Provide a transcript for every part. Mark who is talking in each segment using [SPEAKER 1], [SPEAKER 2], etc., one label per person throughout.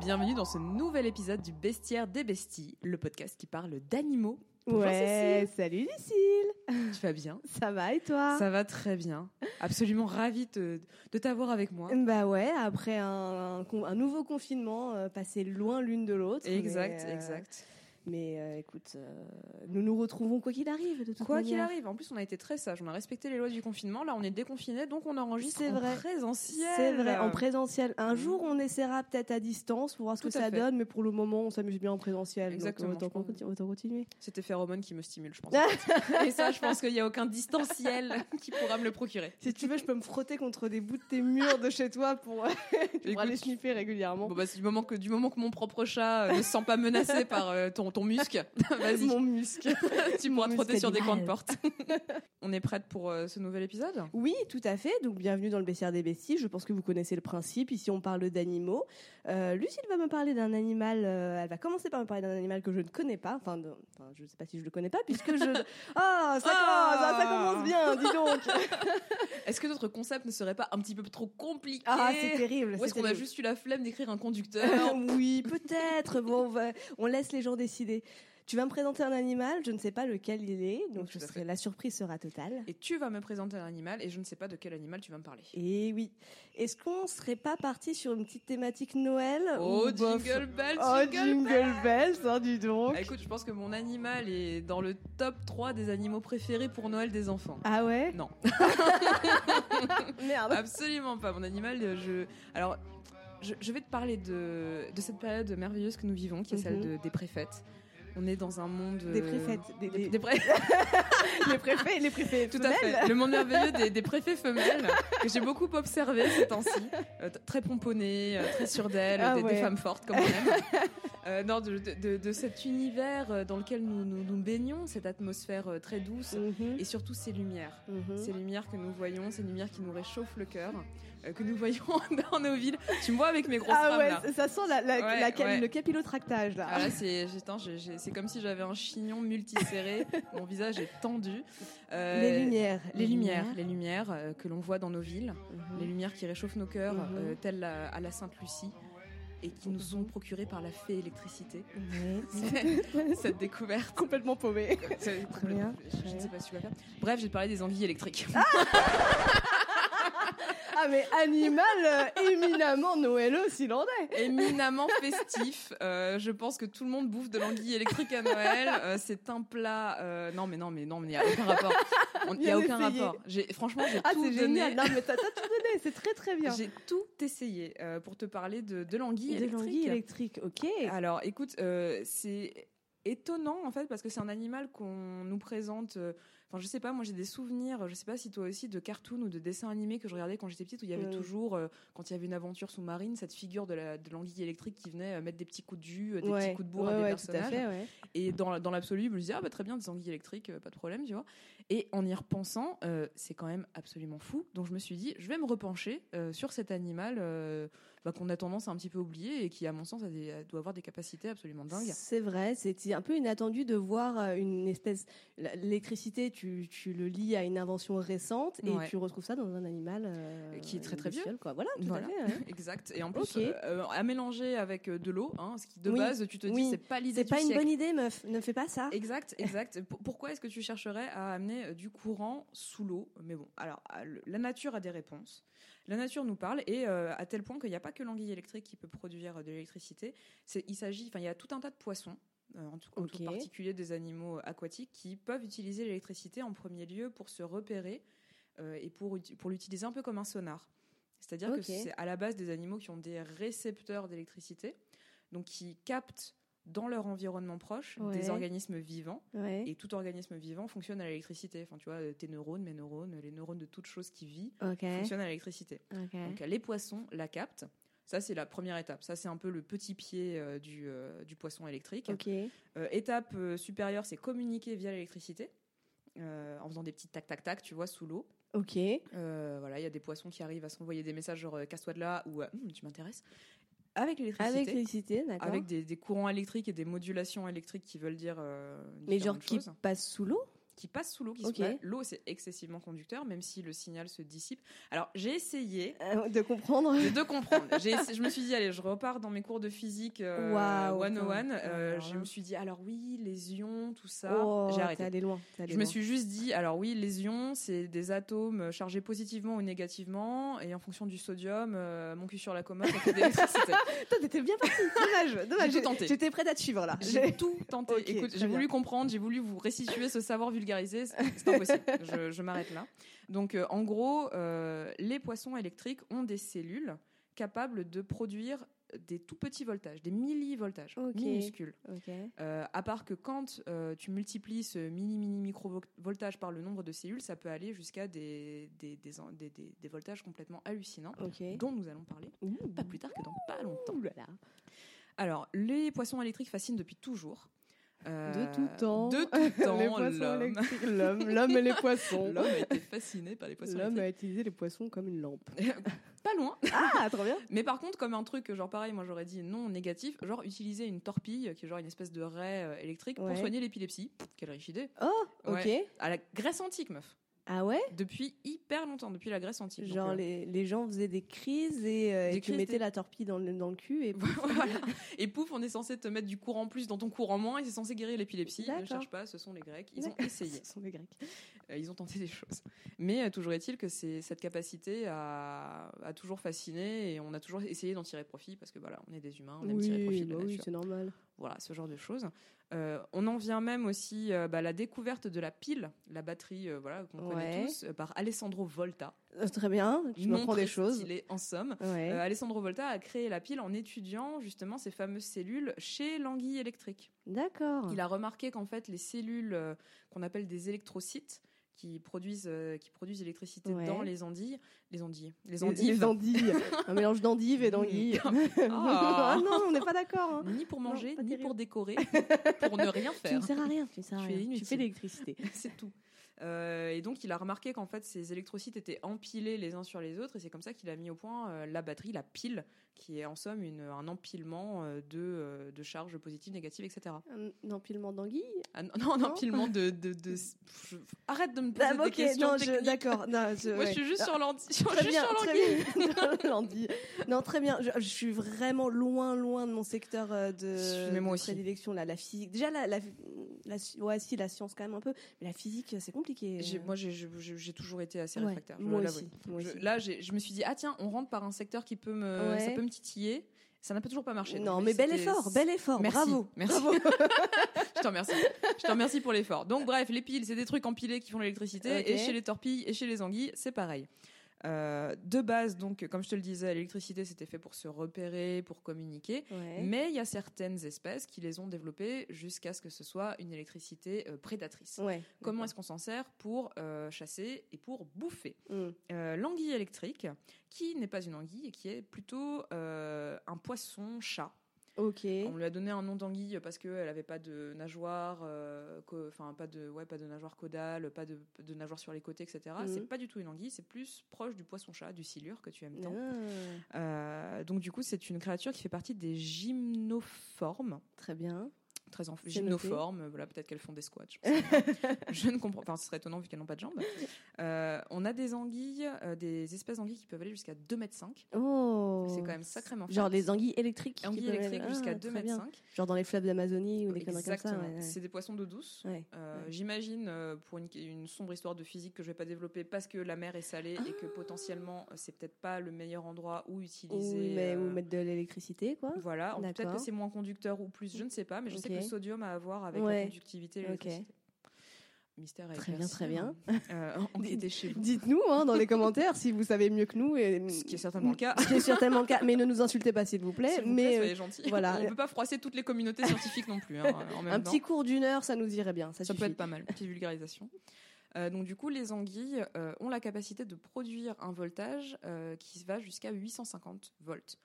[SPEAKER 1] bienvenue dans ce nouvel épisode du Bestiaire des Besties, le podcast qui parle d'animaux. Bonjour,
[SPEAKER 2] ouais,
[SPEAKER 1] Cécile.
[SPEAKER 2] salut Lucille.
[SPEAKER 1] Tu vas bien?
[SPEAKER 2] Ça va et toi?
[SPEAKER 1] Ça va très bien. Absolument ravie de, de t'avoir avec moi.
[SPEAKER 2] Bah ouais, après un, un, un nouveau confinement, euh, passé loin l'une de l'autre.
[SPEAKER 1] Exact,
[SPEAKER 2] mais, euh,
[SPEAKER 1] exact.
[SPEAKER 2] Mais euh, écoute, euh, nous nous retrouvons quoi qu'il arrive, de toute
[SPEAKER 1] Quoi qu'il arrive, en plus on a été très sage, on a respecté les lois du confinement. Là, on est déconfiné, donc on enregistre
[SPEAKER 2] C'est
[SPEAKER 1] en
[SPEAKER 2] vrai.
[SPEAKER 1] présentiel.
[SPEAKER 2] C'est vrai, en présentiel. Un
[SPEAKER 1] Mhm.
[SPEAKER 2] jour, on essaiera peut-être à distance pour voir ce
[SPEAKER 1] Tout
[SPEAKER 2] que ça
[SPEAKER 1] fait.
[SPEAKER 2] donne, mais pour le moment, on s'amuse bien en présentiel.
[SPEAKER 1] Exactement,
[SPEAKER 2] Donc, euh, autant,
[SPEAKER 1] pense.
[SPEAKER 2] conti- autant continuer.
[SPEAKER 1] C'est tes phéromones qui me stimulent, je pense. Et ça, je pense qu'il n'y a aucun distanciel qui pourra me le procurer.
[SPEAKER 2] Si tu veux, je peux me frotter contre des bouts de tes murs de chez toi pour, pour
[SPEAKER 1] Écoute,
[SPEAKER 2] aller sniffer régulièrement.
[SPEAKER 1] Bon bah du moment que du moment que mon propre chat euh, ne se sent pas menacé par euh, ton ton muscle, vas-y.
[SPEAKER 2] Mon muscle.
[SPEAKER 1] tu pourras te frotter sur des coins de porte. On est prête pour euh, ce nouvel épisode?
[SPEAKER 2] Oui, tout à fait. Donc, bienvenue dans le bestiaire des besties. Je pense que vous connaissez le principe. Ici, on parle d'animaux. Euh, Lucille va me parler d'un animal. euh, elle va commencer par me parler d'un animal que je ne connais pas. Enfin, de- enfin, je ne sais pas si je le connais pas, puisque je. Ah, ça,
[SPEAKER 1] Ah
[SPEAKER 2] ça, ça commence bien, dis donc.
[SPEAKER 1] Est-ce que notre concept ne serait pas un petit peu trop compliqué
[SPEAKER 2] Ah, c'est terrible.
[SPEAKER 1] Ou est-ce qu'on a juste eu la flemme d'écrire un conducteur
[SPEAKER 2] oui, peut-être. Bon, on, va- on laisse les gens décider. Tu vas me présenter un animal, je ne sais pas lequel il est, donc je serai- la surprise sera totale.
[SPEAKER 1] Et tu vas me présenter un animal et je ne sais pas de quel animal tu vas me parler.
[SPEAKER 2] Et oui. Est-ce qu'on serait pas parti sur une petite thématique Noël
[SPEAKER 1] Oh,
[SPEAKER 2] ou
[SPEAKER 1] jingle bell,
[SPEAKER 2] Oh,
[SPEAKER 1] jingle,
[SPEAKER 2] jingle
[SPEAKER 1] bell.
[SPEAKER 2] bells, hein, dis donc.
[SPEAKER 1] Ah, écoute, je pense que mon animal est dans le top 3 des animaux préférés pour Noël des enfants.
[SPEAKER 2] Ah ouais?
[SPEAKER 1] Non,
[SPEAKER 2] Merde.
[SPEAKER 1] absolument pas. Mon animal, euh, je. Alors, je, je vais te parler de, de cette période merveilleuse que nous vivons, qui est celle
[SPEAKER 2] Mhm.
[SPEAKER 1] de- des préfètes. On est dans un monde.
[SPEAKER 2] Des
[SPEAKER 1] euh,
[SPEAKER 2] préfètes. Des,
[SPEAKER 1] Des,
[SPEAKER 2] des-
[SPEAKER 1] des pré-
[SPEAKER 2] les préfets, les préfets.
[SPEAKER 1] Tout à fait. Le monde merveilleux des, des préfets femelles que j'ai beaucoup observé ces temps-ci. Euh, très pomponnées, euh, très sûres d'elles,
[SPEAKER 2] Ah
[SPEAKER 1] des, des
[SPEAKER 2] ouais.
[SPEAKER 1] femmes fortes comme on aime. Euh, non, de, de- cet univers euh, dans lequel nous nous, nous baignons, cette atmosphère euh, très douce
[SPEAKER 2] Mhm,
[SPEAKER 1] et surtout ces lumières.
[SPEAKER 2] mhm.
[SPEAKER 1] Ces lumières que nous voyons, ces lumières qui nous réchauffent le cœur, euh, que nous voyons dans nos villes. Tu me vois avec mes grosses
[SPEAKER 2] Ah
[SPEAKER 1] rames
[SPEAKER 2] ouais,
[SPEAKER 1] là.
[SPEAKER 2] ça sent la, la,
[SPEAKER 1] Ouais,
[SPEAKER 2] la-
[SPEAKER 1] ouais.
[SPEAKER 2] le capillotractage là.
[SPEAKER 1] Ah c'est comme si j'avais un chignon multiserré. Mon visage est tendu. Euh,
[SPEAKER 2] les lumières.
[SPEAKER 1] Les lumières, les lumières que l'on voit dans nos villes,
[SPEAKER 2] Mhm.
[SPEAKER 1] les lumières qui réchauffent nos cœurs, telles à la Sainte-Lucie, et qui nous sont procurées par la fée électricité. Cette découverte.
[SPEAKER 2] Complètement paumé.
[SPEAKER 1] C'est-
[SPEAKER 2] Très bien,
[SPEAKER 1] Je, ne sais pas si tu vas faire. Bref, te parler des anguilles électriques.
[SPEAKER 2] Ah mais animal euh, éminemment noëleux s'il en est.
[SPEAKER 1] éminemment festif. Euh, je pense que tout le monde bouffe de l'anguille électrique à Noël. Euh, c'est un plat. non, mais non, mais non, mais il n'y a aucun rapport. Il n'y a aucun
[SPEAKER 2] essayé.
[SPEAKER 1] rapport. J'ai, franchement, j'ai
[SPEAKER 2] Ah
[SPEAKER 1] tout
[SPEAKER 2] c'est
[SPEAKER 1] donné.
[SPEAKER 2] génial. Non mais t'as tout donné, c'est très très bien.
[SPEAKER 1] J'ai tout essayé pour te parler de, de l'anguille
[SPEAKER 2] De
[SPEAKER 1] électrique.
[SPEAKER 2] l'anguille électrique, ok.
[SPEAKER 1] Alors, écoute, c'est étonnant en fait parce que c'est un animal qu'on nous présente. euh, Enfin, je sais pas, moi j'ai des souvenirs. Je sais pas si toi aussi de cartoons ou de dessins animés que je regardais quand j'étais petite où il y avait
[SPEAKER 2] Mm.
[SPEAKER 1] toujours, euh, quand il y avait une aventure sous-marine, cette figure de la de l'anguille électrique qui venait euh, mettre des petits coups de jus, euh, des
[SPEAKER 2] ouais.
[SPEAKER 1] petits coups de bourre
[SPEAKER 2] ouais,
[SPEAKER 1] à des
[SPEAKER 2] ouais, tout à
[SPEAKER 1] personnages.
[SPEAKER 2] fait.
[SPEAKER 1] Et dans, dans l'absolu, je me disais, ah bah très bien, des anguilles électriques, pas de problème, tu vois. Et en y repensant, c'est quand même absolument fou. Donc je me suis dit, je vais me repencher sur cet animal bah, qu'on a tendance à un petit peu oublier et qui, à mon sens, a des- a- doit avoir des capacités absolument dingues.
[SPEAKER 2] C'est vrai, c'était un peu inattendu de voir euh, une espèce. L'électricité, tu, tu le lis à une invention récente et
[SPEAKER 1] Ouais.
[SPEAKER 2] tu retrouves ça dans un animal euh,
[SPEAKER 1] Qui est très, très vieux.
[SPEAKER 2] Quoi. Voilà, tout
[SPEAKER 1] Voilà.
[SPEAKER 2] à fait. ouais.
[SPEAKER 1] Exact. Et en plus, euh, à mélanger avec de l'eau, hein, ce qui de
[SPEAKER 2] Oui.
[SPEAKER 1] base, tu te dis, c'est pas l'idée
[SPEAKER 2] C'est pas une bonne idée, meuf. Ne fais pas ça.
[SPEAKER 1] Exact, exact. Pourquoi est-ce que tu chercherais à amener du courant sous l'eau? Mais bon, alors la nature a des réponses. La nature nous parle et euh, à tel point qu'il n'y a pas que l'anguille électrique qui peut produire euh, de l'électricité. Il s'agit, enfin, il y a tout un tas de poissons. euh, en tout, en tout particulier des animaux aquatiques qui peuvent utiliser l'électricité en premier lieu pour se repérer euh, et pour, pour l'utiliser un peu comme un sonar. C'est-à-dire que c'est à la base des animaux qui ont des récepteurs d'électricité, donc qui captent dans leur environnement proche
[SPEAKER 2] Ouais.
[SPEAKER 1] des organismes vivants
[SPEAKER 2] Ouais.
[SPEAKER 1] et tout organisme vivant fonctionne à l'électricité. Enfin, tu vois, tes neurones, mes neurones, les neurones de toute chose qui vit
[SPEAKER 2] Ok.
[SPEAKER 1] fonctionnent à l'électricité. Donc, les poissons la captent. Ça, c'est la première étape. Ça, c'est un peu le petit pied euh, du, euh, du poisson électrique. Euh, étape supérieure, c'est communiquer via l'électricité. en faisant des petits tac tac tac, tu vois, sous l'eau.
[SPEAKER 2] Ok.
[SPEAKER 1] Euh, voilà, il y a des poissons qui arrivent à s'envoyer des messages genre casse-toi de là ou Hum, tu m'intéresses. Avec l'électricité.
[SPEAKER 2] Avec l'électricité, d'accord.
[SPEAKER 1] avec des, des courants électriques et des modulations électriques qui veulent dire. euh,
[SPEAKER 2] Mais genre qui
[SPEAKER 1] choses.
[SPEAKER 2] passe sous l'eau?
[SPEAKER 1] Qui passe sous l'eau, qui
[SPEAKER 2] Ok.
[SPEAKER 1] se L'eau, c'est excessivement conducteur, même si le signal se dissipe. Alors, j'ai essayé
[SPEAKER 2] Euh, de comprendre.
[SPEAKER 1] de, de comprendre. Essayé- je me suis dit, allez, je repars dans mes cours de physique euh,
[SPEAKER 2] Waouh,
[SPEAKER 1] 101.
[SPEAKER 2] putain.
[SPEAKER 1] Euh, je me suis dit, alors oui, les ions, tout ça.
[SPEAKER 2] Oh,
[SPEAKER 1] j'ai arrêté.
[SPEAKER 2] allé loin. allé
[SPEAKER 1] Je me
[SPEAKER 2] loin.
[SPEAKER 1] suis juste dit, alors oui, les ions, c'est des atomes chargés positivement ou négativement, et en fonction du sodium, euh, mon cul sur la commode, ça fait de l'électricité.
[SPEAKER 2] Toi, t'étais bien parti. Dommage. Dommage.
[SPEAKER 1] J'ai tout tenté.
[SPEAKER 2] J'étais prête à te suivre là.
[SPEAKER 1] J'ai tout tenté. Écoute, j'ai voulu comprendre, j'ai voulu vous restituer ce savoir vulgarisé. C'est c'est impossible. je je m'arrête là. Donc, euh, en gros, euh, les poissons électriques ont des cellules capables de produire des tout petits voltages, des millivoltages,
[SPEAKER 2] Ok.
[SPEAKER 1] minuscules. Euh, à part que quand tu multiplies ce mini mini micro voltage par le nombre de cellules, ça peut aller jusqu'à des des, des, des, des- des voltages complètement hallucinants, dont nous allons parler pas plus tard que dans pas longtemps.
[SPEAKER 2] Ouh là là.
[SPEAKER 1] Alors, les poissons électriques fascinent depuis toujours. Euh,
[SPEAKER 2] De tout temps.
[SPEAKER 1] De tout temps, l'homme.
[SPEAKER 2] L'homme, et les poissons.
[SPEAKER 1] L'homme a été fasciné par les poissons
[SPEAKER 2] L'homme a utilisé les poissons comme une lampe.
[SPEAKER 1] Pas loin.
[SPEAKER 2] Ah, trop bien.
[SPEAKER 1] Mais par contre, comme un truc, genre pareil, moi j'aurais dit non négatif, genre utiliser une torpille, qui est genre une espèce de raie euh, électrique,
[SPEAKER 2] Ouais.
[SPEAKER 1] pour soigner l'épilepsie. Quelle riche idée.
[SPEAKER 2] Oh,
[SPEAKER 1] Ouais.
[SPEAKER 2] ok.
[SPEAKER 1] À la Grèce antique, meuf.
[SPEAKER 2] Ah ouais
[SPEAKER 1] Depuis hyper longtemps, depuis la Grèce antique. Donc,
[SPEAKER 2] Genre
[SPEAKER 1] euh,
[SPEAKER 2] les, les gens faisaient des crises et, euh,
[SPEAKER 1] Des
[SPEAKER 2] et tu mettais la torpille dans le, dans le cul et
[SPEAKER 1] voilà. Et pouf, on est censé te mettre du courant plus dans ton courant moins et c'est censé guérir l'épilepsie. Ne cherche pas, ce sont les Grecs. Ils ont essayé.
[SPEAKER 2] Ce sont les Grecs.
[SPEAKER 1] Euh, ils ont tenté des choses. Mais euh, toujours est-il que c'est cette capacité a, a toujours fasciné et on a toujours essayé d'en tirer profit parce que voilà, on est des humains, on aime tirer profit
[SPEAKER 2] Oui,
[SPEAKER 1] de la
[SPEAKER 2] bah oui,
[SPEAKER 1] nature.
[SPEAKER 2] c'est normal.
[SPEAKER 1] Voilà, ce genre de choses. Euh, on en vient même aussi euh, bah, la découverte de la pile, la batterie, euh, voilà qu'on connaît
[SPEAKER 2] Ouais.
[SPEAKER 1] tous, euh, par Alessandro Volta.
[SPEAKER 2] Très bien, tu m'apprends des choses.
[SPEAKER 1] stylé, en somme.
[SPEAKER 2] Ouais.
[SPEAKER 1] Alessandro Volta a créé la pile en étudiant justement ces fameuses cellules chez l'anguille électrique.
[SPEAKER 2] D'accord.
[SPEAKER 1] Il a remarqué qu'en fait les cellules qu'on appelle des électrocytes qui produisent euh, qui produisent l'électricité
[SPEAKER 2] Ouais.
[SPEAKER 1] dans les andilles, les andilles, les endives.
[SPEAKER 2] Les endives. Un mélange d'endives et d'anguilles.
[SPEAKER 1] Ah.
[SPEAKER 2] ah non, on n'est pas d'accord. hein.
[SPEAKER 1] Ni pour manger, ni
[SPEAKER 2] terrible.
[SPEAKER 1] pour décorer, pour ne rien
[SPEAKER 2] Tu
[SPEAKER 1] faire.
[SPEAKER 2] ne sers à rien. Tu ne sers à
[SPEAKER 1] Tu
[SPEAKER 2] rien. Tu fais l'électricité.
[SPEAKER 1] c'est tout. Euh, et donc il a remarqué qu'en fait ces électrocytes étaient empilés les uns sur les autres et c'est comme ça qu'il a mis au point euh, la batterie, la pile, qui est en somme une- un empilement euh, de, euh, de charges positives, négatives, etc.
[SPEAKER 2] Un empilement d'anguilles?
[SPEAKER 1] Ah, non, non, un empilement de... de, de- je- arrête de me poser
[SPEAKER 2] Ah,
[SPEAKER 1] des
[SPEAKER 2] ok,
[SPEAKER 1] questions
[SPEAKER 2] d'accord. non, je-
[SPEAKER 1] Moi
[SPEAKER 2] ouais.
[SPEAKER 1] je suis juste
[SPEAKER 2] Ah,
[SPEAKER 1] sur l'anguille.
[SPEAKER 2] Non, très bien. Je, je suis vraiment loin, loin de mon secteur euh, de,
[SPEAKER 1] Mais moi
[SPEAKER 2] de
[SPEAKER 1] aussi.
[SPEAKER 2] prédilection, là, la physique. Déjà, la, la, la, ouais, si, la science quand même un peu, mais la physique, c'est compliqué.
[SPEAKER 1] Moi j'ai- toujours été assez réfractaire.
[SPEAKER 2] moi aussi. moi
[SPEAKER 1] là je me suis dit ah tiens on rentre par un secteur qui peut me
[SPEAKER 2] Ouais.
[SPEAKER 1] ça peut me titiller. Ça n'a pas toujours pas marché.
[SPEAKER 2] non, mais bel effort, bel effort.
[SPEAKER 1] Merci,
[SPEAKER 2] Bravo.
[SPEAKER 1] merci.
[SPEAKER 2] Bravo.
[SPEAKER 1] Je te remercie. Je te remercie pour l'effort. Donc bref, les piles, c'est des trucs empilés qui font l'électricité. Et chez les torpilles et chez les anguilles, c'est pareil. Euh, de base, donc, comme je te le disais, l'électricité c'était fait pour se repérer, pour communiquer.
[SPEAKER 2] Ouais.
[SPEAKER 1] Mais il y a certaines espèces qui les ont développées jusqu'à ce que ce soit une électricité euh, prédatrice.
[SPEAKER 2] Ouais.
[SPEAKER 1] Comment est-ce qu'on s'en sert pour euh, chasser et pour bouffer?
[SPEAKER 2] Mm.
[SPEAKER 1] L'anguille électrique, qui n'est pas une anguille et qui est plutôt un poisson-chat.
[SPEAKER 2] Ok.
[SPEAKER 1] On lui a donné un nom d'anguille parce qu'elle n'avait pas de nageoire, euh, enfin pas de, ouais, pas de nageoire caudale, pas de, de nageoire sur les côtés, etc.
[SPEAKER 2] Mhm.
[SPEAKER 1] C'est pas du tout une anguille, c'est plus proche du poisson-chat, du silure que tu aimes tant.
[SPEAKER 2] Ah,
[SPEAKER 1] Euh, donc du coup, c'est une créature qui fait partie des gymnoformes.
[SPEAKER 2] très bien.
[SPEAKER 1] Très en gymnoformes, voilà, peut-être qu'elles font des squats. Je, ne comprends pas. Enfin, ce serait étonnant vu qu'elles n'ont pas de jambes. Euh, on a des anguilles, euh, des espèces d'anguilles qui peuvent aller jusqu'à 2 mètres 5.
[SPEAKER 2] Oh.
[SPEAKER 1] C'est quand même sacrément
[SPEAKER 2] Genre
[SPEAKER 1] fat.
[SPEAKER 2] les anguilles électriques.
[SPEAKER 1] anguilles
[SPEAKER 2] peuvent aller-
[SPEAKER 1] électriques jusqu'à
[SPEAKER 2] Ah,
[SPEAKER 1] 2
[SPEAKER 2] très
[SPEAKER 1] mètres
[SPEAKER 2] bien.
[SPEAKER 1] 5.
[SPEAKER 2] Genre dans les fleuves d'Amazonie ou des conneries comme ça. Ouais, ouais.
[SPEAKER 1] C'est des poissons d'eau douce.
[SPEAKER 2] Ouais.
[SPEAKER 1] Euh. J'imagine, pour une, une sombre histoire de physique que je vais pas développer, parce que la mer est salée et que potentiellement euh, c'est peut-être pas le meilleur endroit où
[SPEAKER 2] Ou,
[SPEAKER 1] utiliser.
[SPEAKER 2] mais- ou
[SPEAKER 1] euh,
[SPEAKER 2] mettre de l'électricité, quoi.
[SPEAKER 1] Voilà, peut-être que c'est moins conducteur ou plus, je ne sais pas, mais je sais que sodium a à voir avec
[SPEAKER 2] Ouais.
[SPEAKER 1] la conductivité et l'électricité. Mystère
[SPEAKER 2] Très bien, très bien.
[SPEAKER 1] Euh, enquêtez chez vous.
[SPEAKER 2] Dites-nous hein, dans les commentaires si vous savez mieux que nous. Et...
[SPEAKER 1] Ce qui est certainement le cas.
[SPEAKER 2] Ce qui est certainement le cas. Mais ne nous insultez pas, s'il vous plaît.
[SPEAKER 1] Vous
[SPEAKER 2] mais
[SPEAKER 1] plaît,
[SPEAKER 2] euh,
[SPEAKER 1] soyez gentils.
[SPEAKER 2] voilà.
[SPEAKER 1] On peut pas froisser toutes les communautés scientifiques non plus. hein, en même
[SPEAKER 2] un
[SPEAKER 1] temps.
[SPEAKER 2] petit cours d'une heure, ça nous irait bien. Ça,
[SPEAKER 1] Ça peut être pas mal, petite vulgarisation. Euh, donc du coup, les anguilles euh, ont la capacité de produire un voltage qui va jusqu'à 850 volts.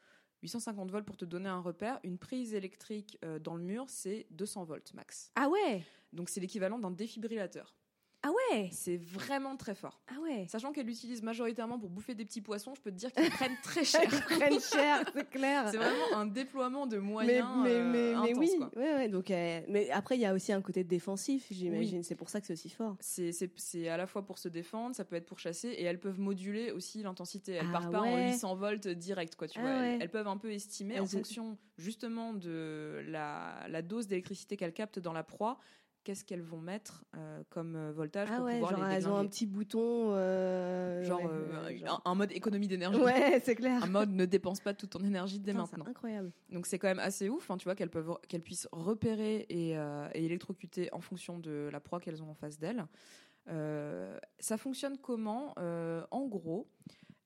[SPEAKER 1] 850 volts pour te donner un repère, une prise électrique euh, dans le mur, c'est 200 volts max.
[SPEAKER 2] Ah ouais?
[SPEAKER 1] Donc c'est l'équivalent d'un défibrillateur.
[SPEAKER 2] Ah ouais
[SPEAKER 1] C'est vraiment très fort.
[SPEAKER 2] Ah ouais
[SPEAKER 1] Sachant qu'elle l'utilise majoritairement pour bouffer des petits poissons, je peux te dire qu'ils prennent très cher.
[SPEAKER 2] Ils prennent cher, c'est clair.
[SPEAKER 1] C'est vraiment un déploiement de
[SPEAKER 2] mais,
[SPEAKER 1] moyens
[SPEAKER 2] mais,
[SPEAKER 1] euh,
[SPEAKER 2] mais, mais
[SPEAKER 1] intense,
[SPEAKER 2] oui, ouais, ouais, donc, euh, mais après il y a aussi un côté défensif, j'imagine. C'est pour ça que c'est aussi fort.
[SPEAKER 1] C'est- à la fois pour se défendre, ça peut être pour chasser, et elles peuvent moduler aussi l'intensité. Elles
[SPEAKER 2] Ah
[SPEAKER 1] partent pas en
[SPEAKER 2] ouais.
[SPEAKER 1] 800 volts direct, quoi. Tu
[SPEAKER 2] Ah
[SPEAKER 1] vois. Elles- peuvent un peu estimer en fonction justement de la, la dose d'électricité qu'elles captent dans la proie, qu'est-ce qu'elles vont mettre euh, comme euh, voltage
[SPEAKER 2] Ah
[SPEAKER 1] pour
[SPEAKER 2] ouais,
[SPEAKER 1] pouvoir
[SPEAKER 2] genre
[SPEAKER 1] les
[SPEAKER 2] elles ont un petit bouton. euh,
[SPEAKER 1] Genre,
[SPEAKER 2] ouais,
[SPEAKER 1] euh,
[SPEAKER 2] ouais, genre-
[SPEAKER 1] un, un mode économie d'énergie.
[SPEAKER 2] Ouais, c'est clair.
[SPEAKER 1] Un mode ne dépense pas toute ton énergie dès
[SPEAKER 2] Putain, c'est
[SPEAKER 1] maintenant.
[SPEAKER 2] incroyable.
[SPEAKER 1] Donc c'est quand même assez ouf, hein, tu vois, qu'elles peuvent, qu'elles puissent repérer et, et électrocuter en fonction de la proie qu'elles ont en face d'elles. Ça fonctionne comment? En gros,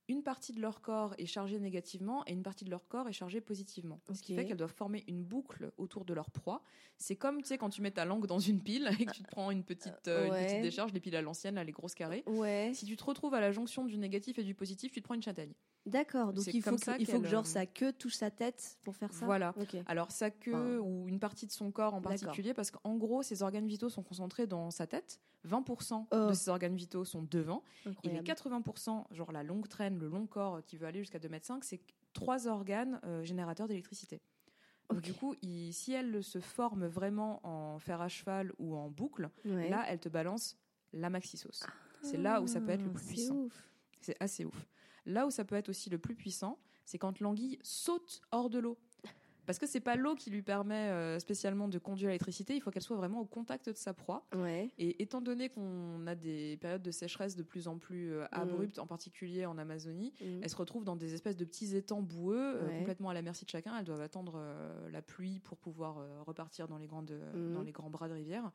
[SPEAKER 1] une partie de leur corps est chargée négativement et une partie de leur corps est chargée positivement. Ce qui fait qu'elles doivent former une boucle autour de leur proie. C'est comme, tu sais, quand tu mets ta langue dans une pile et que tu te prends une petite, euh, une petite décharge, les piles à l'ancienne, là, les grosses carrées.
[SPEAKER 2] Ouais,
[SPEAKER 1] Si tu te retrouves à la jonction du négatif et du positif, tu te prends une châtaigne.
[SPEAKER 2] D'accord. Donc il faut, que,
[SPEAKER 1] ça
[SPEAKER 2] il faut que
[SPEAKER 1] qu'elle,
[SPEAKER 2] genre
[SPEAKER 1] euh,
[SPEAKER 2] sa queue touche sa tête pour faire ça?
[SPEAKER 1] Voilà. Alors sa queue
[SPEAKER 2] Enfin,
[SPEAKER 1] ou une partie de son corps en particulier, parce qu'en gros, ses organes vitaux sont concentrés dans sa tête. 20%
[SPEAKER 2] Oh.
[SPEAKER 1] de ses organes vitaux sont devant. Et les
[SPEAKER 2] Incroyable.
[SPEAKER 1] 80%, genre la longue traîne, le long corps qui veut aller jusqu'à 2,5 m, c'est trois organes euh, générateurs d'électricité. Donc
[SPEAKER 2] Ok.
[SPEAKER 1] du coup, il- si elle se forme vraiment en fer à cheval ou en boucle,
[SPEAKER 2] Ouais.
[SPEAKER 1] là, elle te balance la maxi sauce. c'est là où ça peut être le
[SPEAKER 2] Ah,
[SPEAKER 1] plus puissant. C'est assez ouf. Là où ça peut être aussi le plus puissant, c'est quand l'anguille saute hors de l'eau. Parce que c'est pas l'eau qui lui permet euh, spécialement de conduire l'électricité, il faut qu'elle soit vraiment au contact de sa proie.
[SPEAKER 2] Ouais.
[SPEAKER 1] Et étant donné qu'on a des périodes de sécheresse de plus en plus euh, abruptes, en particulier en Amazonie,
[SPEAKER 2] Mm.
[SPEAKER 1] elles se retrouvent dans des espèces de petits étangs boueux, euh,
[SPEAKER 2] Ouais.
[SPEAKER 1] complètement à la merci de chacun. Elles doivent attendre la pluie pour pouvoir repartir dans les, grandes,
[SPEAKER 2] Mhm.
[SPEAKER 1] dans les grands bras de rivière.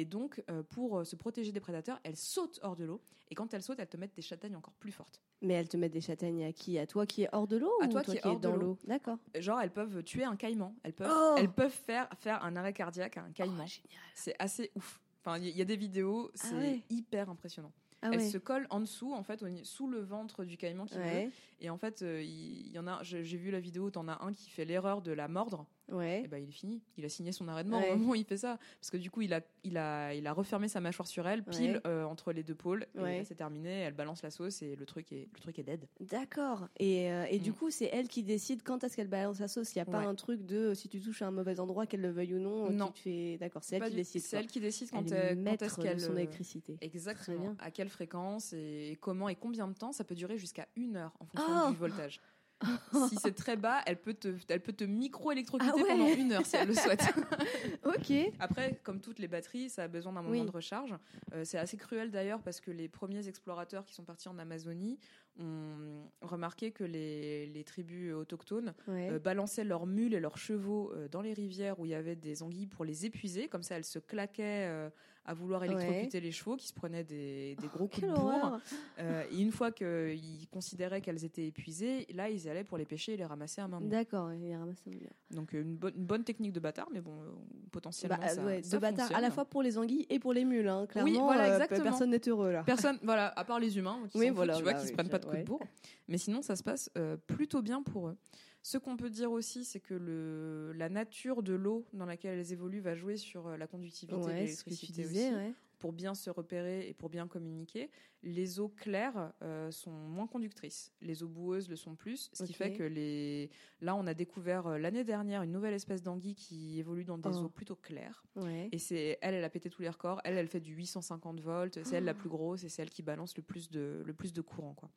[SPEAKER 1] Et donc, euh, pour euh, se protéger des prédateurs, elles sautent hors de l'eau. Et quand elles sautent, elles te mettent des châtaignes encore plus fortes.
[SPEAKER 2] Mais elles te mettent des châtaignes à qui? À toi qui est hors de l'eau
[SPEAKER 1] À toi qui est hors de
[SPEAKER 2] dans
[SPEAKER 1] l'eau.
[SPEAKER 2] D'accord.
[SPEAKER 1] Genre, elles peuvent tuer un caïman. Elles peuvent,
[SPEAKER 2] Oh
[SPEAKER 1] elles peuvent faire, faire un arrêt cardiaque à un caïman.
[SPEAKER 2] Oh,
[SPEAKER 1] c'est assez ouf. Enfin, il y, y a des vidéos, c'est
[SPEAKER 2] Ah ouais.
[SPEAKER 1] hyper impressionnant.
[SPEAKER 2] Ah
[SPEAKER 1] Elles
[SPEAKER 2] ouais.
[SPEAKER 1] se collent en dessous, en fait, sous le ventre du caïman qui veut.
[SPEAKER 2] Ouais.
[SPEAKER 1] Et en fait, euh, il y, en a, j'ai j'ai vu la vidéo, t'en as un qui fait l'erreur de la mordre.
[SPEAKER 2] Ouais.
[SPEAKER 1] Et ben, il est fini. Il a signé son arrêt de mort
[SPEAKER 2] Ouais.
[SPEAKER 1] au moment où il fait ça. Parce que du coup, il a, il a, il a refermé sa mâchoire sur elle, pile
[SPEAKER 2] Ouais.
[SPEAKER 1] euh, entre les deux pôles. Et c'est terminé. Elle balance la sauce et le truc est, le truc est dead.
[SPEAKER 2] D'accord. Et, euh, et du
[SPEAKER 1] Mm.
[SPEAKER 2] coup, c'est elle qui décide quand est-ce qu'elle balance sa sauce. Il n'y a pas un truc de euh, si tu touches à un mauvais endroit, qu'elle le veuille ou non.
[SPEAKER 1] Non.
[SPEAKER 2] Qui te fait... D'accord, c'est elle qui
[SPEAKER 1] du-
[SPEAKER 2] décide.
[SPEAKER 1] C'est
[SPEAKER 2] quoi.
[SPEAKER 1] elle qui décide quand,
[SPEAKER 2] Elle
[SPEAKER 1] quand est-ce qu'elle.
[SPEAKER 2] son électricité.
[SPEAKER 1] Exactement. À quelle fréquence et comment et combien de temps Ça peut durer jusqu'à une heure en fonction
[SPEAKER 2] Oh
[SPEAKER 1] du voltage. si c'est très bas, elle peut te, elle peut te micro-électrocuter
[SPEAKER 2] Ah ouais
[SPEAKER 1] pendant une heure si elle le souhaite.
[SPEAKER 2] Ok.
[SPEAKER 1] Après, comme toutes les batteries, ça a besoin d'un moment
[SPEAKER 2] Oui.
[SPEAKER 1] de recharge. Euh, c'est assez cruel d'ailleurs parce que les premiers explorateurs qui sont partis en Amazonie ont remarqué que les, les tribus autochtones
[SPEAKER 2] Ouais.
[SPEAKER 1] euh, balançaient leurs mules et leurs chevaux euh, dans les rivières où il y avait des anguilles pour les épuiser. Comme ça, elles se claquaient à vouloir électrocuter les chevaux qui se prenaient des, des gros coups de bourre. Euh, et une fois qu'ils considéraient qu'elles étaient épuisées, là, ils allaient pour les pêcher et les ramasser à main.
[SPEAKER 2] D'accord, il ramasse un bien.
[SPEAKER 1] Donc une, bonne- une bonne technique de bâtard, mais bon, potentiellement,
[SPEAKER 2] Bah,
[SPEAKER 1] ça,
[SPEAKER 2] ouais,
[SPEAKER 1] ça
[SPEAKER 2] de bâtard à la fois pour les anguilles et pour les mules. Hein. Clairement,
[SPEAKER 1] voilà,
[SPEAKER 2] euh,
[SPEAKER 1] exactement.
[SPEAKER 2] personne n'est heureux là.
[SPEAKER 1] Personne, voilà, à part les humains, qui
[SPEAKER 2] Oui,
[SPEAKER 1] s'en
[SPEAKER 2] voilà,
[SPEAKER 1] foutent, tu vois,
[SPEAKER 2] bah
[SPEAKER 1] qui se
[SPEAKER 2] oui,
[SPEAKER 1] prennent pas de coups de bourre. Mais sinon, ça se passe euh, plutôt bien pour eux. Ce qu'on peut dire aussi, c'est que le, la nature de l'eau dans laquelle elles évoluent va jouer sur euh, la conductivité de
[SPEAKER 2] Ouais, tu
[SPEAKER 1] l'électricité aussi.
[SPEAKER 2] ouais.
[SPEAKER 1] Pour bien se repérer et pour bien communiquer, les eaux claires euh, sont moins conductrices. Les eaux boueuses le sont plus, ce qui fait que les... là, on a découvert euh, l'année dernière une nouvelle espèce d'anguille qui évolue dans des
[SPEAKER 2] Oh.
[SPEAKER 1] eaux plutôt claires.
[SPEAKER 2] Ouais.
[SPEAKER 1] Et c'est elle, elle a pété tous les records. Elle, elle fait du 850 volts. C'est elle la plus grosse et c'est elle qui balance le plus de le plus de courant, quoi.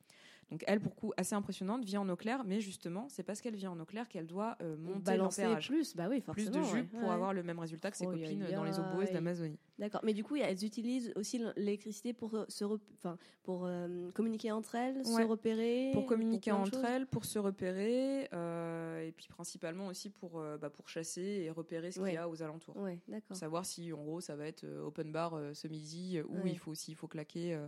[SPEAKER 1] Donc elle, pour coup, assez impressionnante, vient en eau claire, mais justement, c'est parce qu'elle vient en eau claire qu'elle doit euh, monter
[SPEAKER 2] Balancer
[SPEAKER 1] l'ampérage.
[SPEAKER 2] plus, bah oui,
[SPEAKER 1] Plus
[SPEAKER 2] forcément.
[SPEAKER 1] de jus
[SPEAKER 2] ouais,
[SPEAKER 1] pour
[SPEAKER 2] ouais.
[SPEAKER 1] avoir le même résultat que ses
[SPEAKER 2] Oh,
[SPEAKER 1] copines dans les eaux boueuses d'Amazonie.
[SPEAKER 2] D'accord, mais du coup, elles utilisent aussi l'électricité pour se, enfin, pour euh, communiquer entre elles, se repérer.
[SPEAKER 1] Pour communiquer entre elles, pour se repérer, euh, et puis principalement aussi pour, euh, bah, pour chasser et repérer ce qu'il y a aux alentours.
[SPEAKER 2] D'accord.
[SPEAKER 1] Savoir si, en gros, ça va être open bar ce midi, ou il faut aussi il faut claquer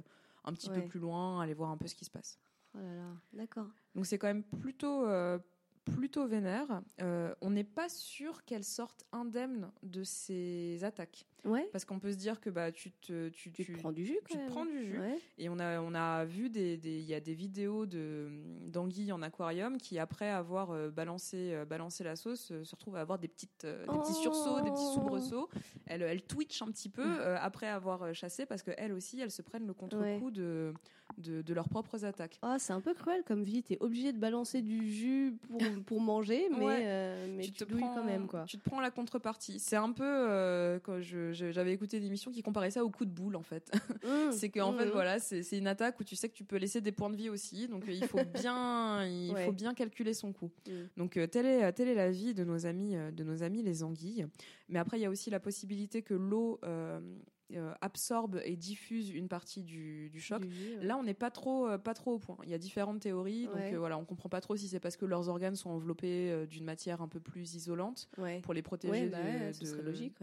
[SPEAKER 1] un petit peu plus loin, aller voir un peu ce qui se passe.
[SPEAKER 2] Oh là là, d'accord.
[SPEAKER 1] Donc c'est quand même plutôt, euh, plutôt vénère. Euh, on n'est pas sûr qu'elle sorte indemne de ces attaques.
[SPEAKER 2] Ouais.
[SPEAKER 1] Parce qu'on peut se dire que bah, tu, te, tu,
[SPEAKER 2] Tu, te prends du jus,
[SPEAKER 1] tu te prends du jus.
[SPEAKER 2] Ouais.
[SPEAKER 1] Et on a, on a vu des, des- il y a des vidéos de d'anguilles en aquarium qui, après avoir euh, balancé, balancé la sauce, se retrouvent à avoir des, petites, des petits sursauts, des petits soubresauts. Elles, elles twitchent un petit peu euh, après avoir chassé parce qu'elles aussi, elles se prennent le contre-coup de, de, de leurs propres attaques.
[SPEAKER 2] Oh, c'est un peu cruel comme vie. T'es obligé de balancer du jus pour, pour manger, mais,
[SPEAKER 1] Ouais.
[SPEAKER 2] euh, mais tu,
[SPEAKER 1] te prends
[SPEAKER 2] quand même, quoi.
[SPEAKER 1] Tu te prends la contrepartie. C'est un peu euh, quand je- je- j'avais écouté une émission qui comparait ça au coup de boule en fait.
[SPEAKER 2] Mmh.
[SPEAKER 1] c'est qu'en fait
[SPEAKER 2] Mmh.
[SPEAKER 1] voilà, c'est c'est une attaque où tu sais que tu peux laisser des points de vie aussi, donc euh, il faut bien, il
[SPEAKER 2] Ouais.
[SPEAKER 1] faut bien calculer son coût. Donc euh, telle est telle est la vie de nos amis de nos amis les anguilles. Mais après il y a aussi la possibilité que l'eau absorbe et diffuse une partie du, du choc.
[SPEAKER 2] Du jus, ouais.
[SPEAKER 1] Là, on n'est pas trop, euh, pas trop au point. Il y a différentes théories, donc
[SPEAKER 2] Ouais.
[SPEAKER 1] euh, voilà, on comprend pas trop si c'est parce que leurs organes sont enveloppés euh, d'une matière un peu plus isolante
[SPEAKER 2] Ouais.
[SPEAKER 1] pour les protéger
[SPEAKER 2] bah
[SPEAKER 1] de
[SPEAKER 2] ce logique,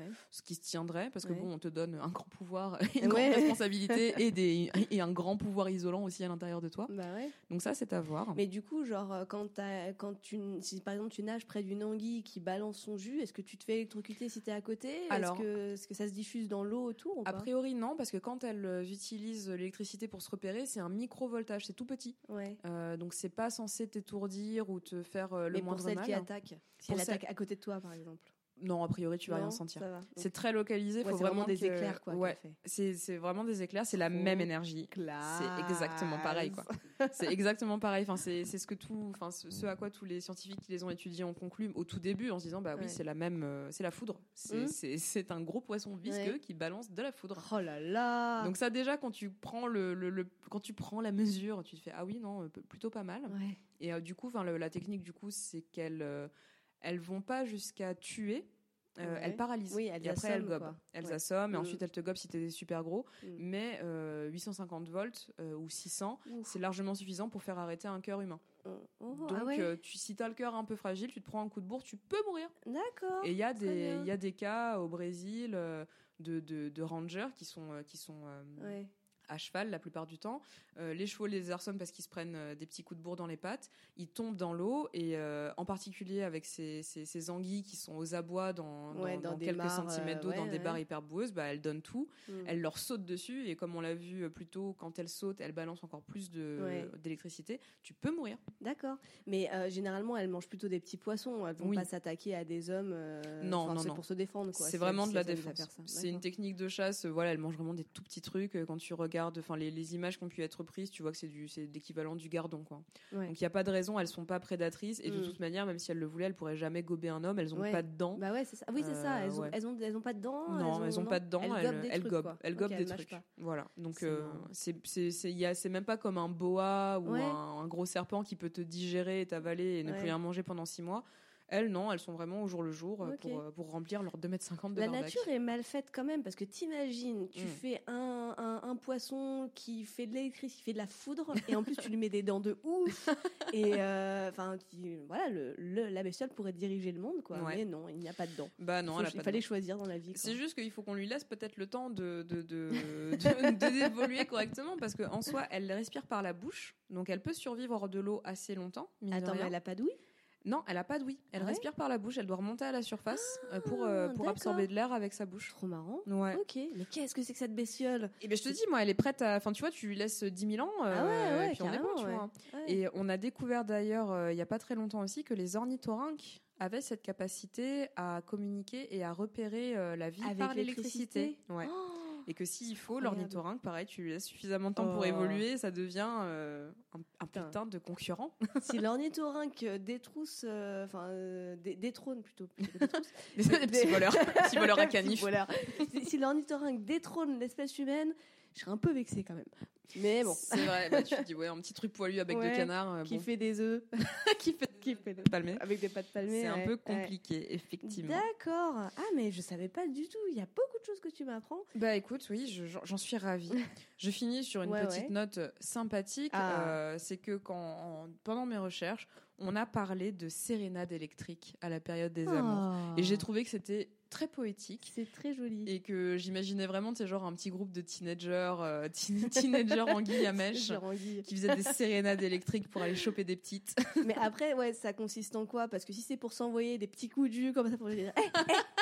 [SPEAKER 1] qui se tiendrait, parce que bon, on te donne un grand pouvoir, une grande responsabilité et, des, et un grand pouvoir isolant aussi à l'intérieur de toi.
[SPEAKER 2] Bah.
[SPEAKER 1] Donc ça, c'est à voir.
[SPEAKER 2] Mais du coup, genre, euh, quand, tu, si par exemple tu nages près d'une anguille qui balance son jus, est-ce que tu te fais électrocuter si t'es à côté?
[SPEAKER 1] Alors-
[SPEAKER 2] Est-ce que, est-ce que ça se diffuse dans l'eau autour ou
[SPEAKER 1] A priori, non, parce que quand elles euh, utilisent l'électricité pour se repérer, c'est un micro-voltage, c'est tout petit.
[SPEAKER 2] Ouais.
[SPEAKER 1] Euh, donc c'est pas censé t'étourdir ou te faire euh, le
[SPEAKER 2] Mais pour
[SPEAKER 1] moindre
[SPEAKER 2] celle
[SPEAKER 1] mal.
[SPEAKER 2] qui attaque, si
[SPEAKER 1] Pour
[SPEAKER 2] elle
[SPEAKER 1] celle-
[SPEAKER 2] attaque à côté de toi, par exemple.
[SPEAKER 1] Non, a priori, tu vas
[SPEAKER 2] Non,
[SPEAKER 1] rien sentir. C'est très localisé,
[SPEAKER 2] Ouais,
[SPEAKER 1] faut
[SPEAKER 2] c'est
[SPEAKER 1] vraiment
[SPEAKER 2] des
[SPEAKER 1] que-
[SPEAKER 2] éclairs, quoi.
[SPEAKER 1] Ouais,
[SPEAKER 2] qu'elle
[SPEAKER 1] c'est vraiment des éclairs, c'est la même énergie. C'est exactement pareil, quoi. C'est exactement pareil. Enfin, c'est ce que tout, enfin, ce, à quoi tous les scientifiques qui les ont étudiés ont conclu au tout début en se disant, bah oui,
[SPEAKER 2] Ouais.
[SPEAKER 1] c'est la même, euh, c'est la foudre. C'est
[SPEAKER 2] Mhm.
[SPEAKER 1] c'est- un gros poisson visqueux qui balance de la foudre.
[SPEAKER 2] Oh là là
[SPEAKER 1] Donc ça déjà quand tu prends le, le- le- quand tu prends la mesure, tu te fais ah oui non euh, plutôt pas mal. Et euh, du coup, enfin la technique du coup c'est qu'elles euh, elles vont pas jusqu'à tuer. euh,
[SPEAKER 2] Ouais.
[SPEAKER 1] Elles paralysent
[SPEAKER 2] Oui, elles
[SPEAKER 1] et après elles
[SPEAKER 2] assomment,
[SPEAKER 1] gobent.
[SPEAKER 2] quoi.
[SPEAKER 1] Elles
[SPEAKER 2] Ouais.
[SPEAKER 1] assomment et
[SPEAKER 2] Mm.
[SPEAKER 1] ensuite elles te gobent si t'es super gros.
[SPEAKER 2] Mm.
[SPEAKER 1] Mais euh, 850 volts euh, ou 600,
[SPEAKER 2] Ouf.
[SPEAKER 1] c'est largement suffisant pour faire arrêter un cœur humain.
[SPEAKER 2] Oh, oh,
[SPEAKER 1] Donc
[SPEAKER 2] ah ouais.
[SPEAKER 1] euh, tu, si t'as le cœur un peu fragile, tu te prends un coup de bourre, tu peux mourir.
[SPEAKER 2] D'accord.
[SPEAKER 1] Et il y a des
[SPEAKER 2] bien.
[SPEAKER 1] il y a des cas au Brésil euh, de, de, de rangers qui sont euh, qui sont euh,
[SPEAKER 2] Ouais.
[SPEAKER 1] À cheval la plupart du temps. Euh, les chevaux les harcèlent parce qu'ils se prennent euh, des petits coups de bourre dans les pattes. Ils tombent dans l'eau et euh, en particulier avec ces, ces, ces anguilles qui sont aux abois dans,
[SPEAKER 2] Ouais,
[SPEAKER 1] dans,
[SPEAKER 2] dans des
[SPEAKER 1] quelques
[SPEAKER 2] mares,
[SPEAKER 1] centimètres d'eau, dans
[SPEAKER 2] ouais,
[SPEAKER 1] des barres hyper boueuses, bah, elles donnent tout.
[SPEAKER 2] Mm.
[SPEAKER 1] Elles leur sautent dessus et comme on l'a vu plus tôt, quand elles sautent, elles balancent encore plus d'électricité. Tu peux mourir.
[SPEAKER 2] D'accord. Mais généralement, elles mangent plutôt des petits poissons. Elles vont
[SPEAKER 1] Oui.
[SPEAKER 2] pas s'attaquer à des hommes.
[SPEAKER 1] Non, non,
[SPEAKER 2] c'est pour se défendre.
[SPEAKER 1] C'est vraiment de la défense. C'est une technique de chasse. Voilà, elles mangent vraiment des tout petits trucs. Quand tu regardes, enfin les, les images qui ont pu être prises, tu vois que c'est du, c'est l'équivalent du gardon, quoi.
[SPEAKER 2] Ouais.
[SPEAKER 1] Donc il y a pas de raison. Elles sont pas prédatrices et de
[SPEAKER 2] Mm.
[SPEAKER 1] toute manière, même si elles le voulaient, elles pourraient jamais gober un homme. Elles ont
[SPEAKER 2] Ouais.
[SPEAKER 1] pas de dents.
[SPEAKER 2] Bah ouais, c'est ça. Oui, c'est ça.
[SPEAKER 1] Euh,
[SPEAKER 2] Elles ont,
[SPEAKER 1] ouais.
[SPEAKER 2] elles ont, elles ont pas de dents.
[SPEAKER 1] non, elles ont pas de dents.
[SPEAKER 2] Elles
[SPEAKER 1] Elles,
[SPEAKER 2] gobent des
[SPEAKER 1] elles
[SPEAKER 2] trucs,
[SPEAKER 1] gobent, gobent des. Voilà. Donc
[SPEAKER 2] C'est
[SPEAKER 1] euh, c'est même pas comme un boa ou un, un gros serpent qui peut te digérer et t'avaler et ne plus rien manger pendant six mois. Elles, non, elles sont vraiment au jour le jour euh, pour, euh, pour remplir leurs 2m50 de
[SPEAKER 2] La
[SPEAKER 1] barbac.
[SPEAKER 2] nature est mal faite quand même parce que t'imagines, tu
[SPEAKER 1] Mm.
[SPEAKER 2] fais un, un, un poisson qui fait de l'électricité, qui fait de la foudre, et en plus tu lui mets des dents de ouf. Et euh, enfin, qui- voilà, le, le- la bestiole pourrait diriger le monde, quoi.
[SPEAKER 1] Ouais.
[SPEAKER 2] Mais non, il n'y a pas de dents.
[SPEAKER 1] Bah non,
[SPEAKER 2] Faut-
[SPEAKER 1] elle a
[SPEAKER 2] il
[SPEAKER 1] pas de
[SPEAKER 2] fallait
[SPEAKER 1] dents.
[SPEAKER 2] choisir dans la vie.
[SPEAKER 1] C'est juste qu'il faut qu'on lui laisse peut-être le temps de, de, de, de- de- d'évoluer correctement parce qu'en soi, elle respire par la bouche, donc elle peut survivre hors de l'eau assez longtemps. de
[SPEAKER 2] Attends, mais elle a pas d'ouïe
[SPEAKER 1] Non, elle a pas d'ouïe. Elle
[SPEAKER 2] Ouais.
[SPEAKER 1] respire par la bouche. Elle doit remonter à la surface euh, pour, euh, pour absorber de l'air avec sa bouche.
[SPEAKER 2] Trop marrant.
[SPEAKER 1] Ouais.
[SPEAKER 2] Ok, mais qu'est-ce que c'est que cette bestiole?
[SPEAKER 1] Et ben je te dis, moi, elle est prête à. Enfin, tu vois, tu lui laisses 10 000 ans. euh,
[SPEAKER 2] Ah ouais, ouais,
[SPEAKER 1] et puis on est bon, tu vois. Et on a découvert d'ailleurs, euh, il y a pas très longtemps aussi, que les ornithorynques avaient cette capacité à communiquer et à repérer euh, la vie
[SPEAKER 2] Avec
[SPEAKER 1] par l'électricité.
[SPEAKER 2] l'électricité
[SPEAKER 1] Ouais.
[SPEAKER 2] Oh
[SPEAKER 1] Et que s'il faut, l'ornithorynque, pareil, tu lui laisses suffisamment de temps pour
[SPEAKER 2] Oh.
[SPEAKER 1] évoluer, ça devient euh, un, un
[SPEAKER 2] Putain.
[SPEAKER 1] de concurrent.
[SPEAKER 2] si l'ornithorynque détrousse, euh, enfin euh, dé- détrône plutôt, plutôt détrousse,
[SPEAKER 1] Des, des petits voleurs, petits voleurs à canif.
[SPEAKER 2] si, si l'ornithorynque détrône l'espèce humaine, je serais un peu vexée quand même. Mais bon,
[SPEAKER 1] C'est vrai, bah, tu te dis, ouais, un petit truc poilu avec
[SPEAKER 2] Ouais,
[SPEAKER 1] de canard. euh,
[SPEAKER 2] qui
[SPEAKER 1] bon.
[SPEAKER 2] fait des œufs
[SPEAKER 1] qui fait
[SPEAKER 2] qui fait des-
[SPEAKER 1] palmer.
[SPEAKER 2] avec des pattes palmées.
[SPEAKER 1] C'est un peu
[SPEAKER 2] ouais.
[SPEAKER 1] compliqué, effectivement.
[SPEAKER 2] D'accord. Ah mais je savais pas du tout. Il y a beaucoup de choses que tu m'apprends.
[SPEAKER 1] Bah écoute, oui, je- j'en suis ravie. Je finis sur une
[SPEAKER 2] Ouais,
[SPEAKER 1] petite
[SPEAKER 2] ouais.
[SPEAKER 1] note sympathique.
[SPEAKER 2] Ah.
[SPEAKER 1] Euh, c'est que quand, en- pendant mes recherches, on a parlé de sérénade électrique à la période des amours. Et j'ai trouvé que c'était très poétique.
[SPEAKER 2] C'est très joli.
[SPEAKER 1] Et que j'imaginais vraiment, c'est genre un petit groupe de teenagers, euh, teen- teenagers anguilles à mèche, qui faisaient des sérénades électriques pour aller choper des petites.
[SPEAKER 2] Mais après, ouais, ça consiste en quoi? Parce que si c'est pour s'envoyer des petits coups de jus comme ça pour dire, eh,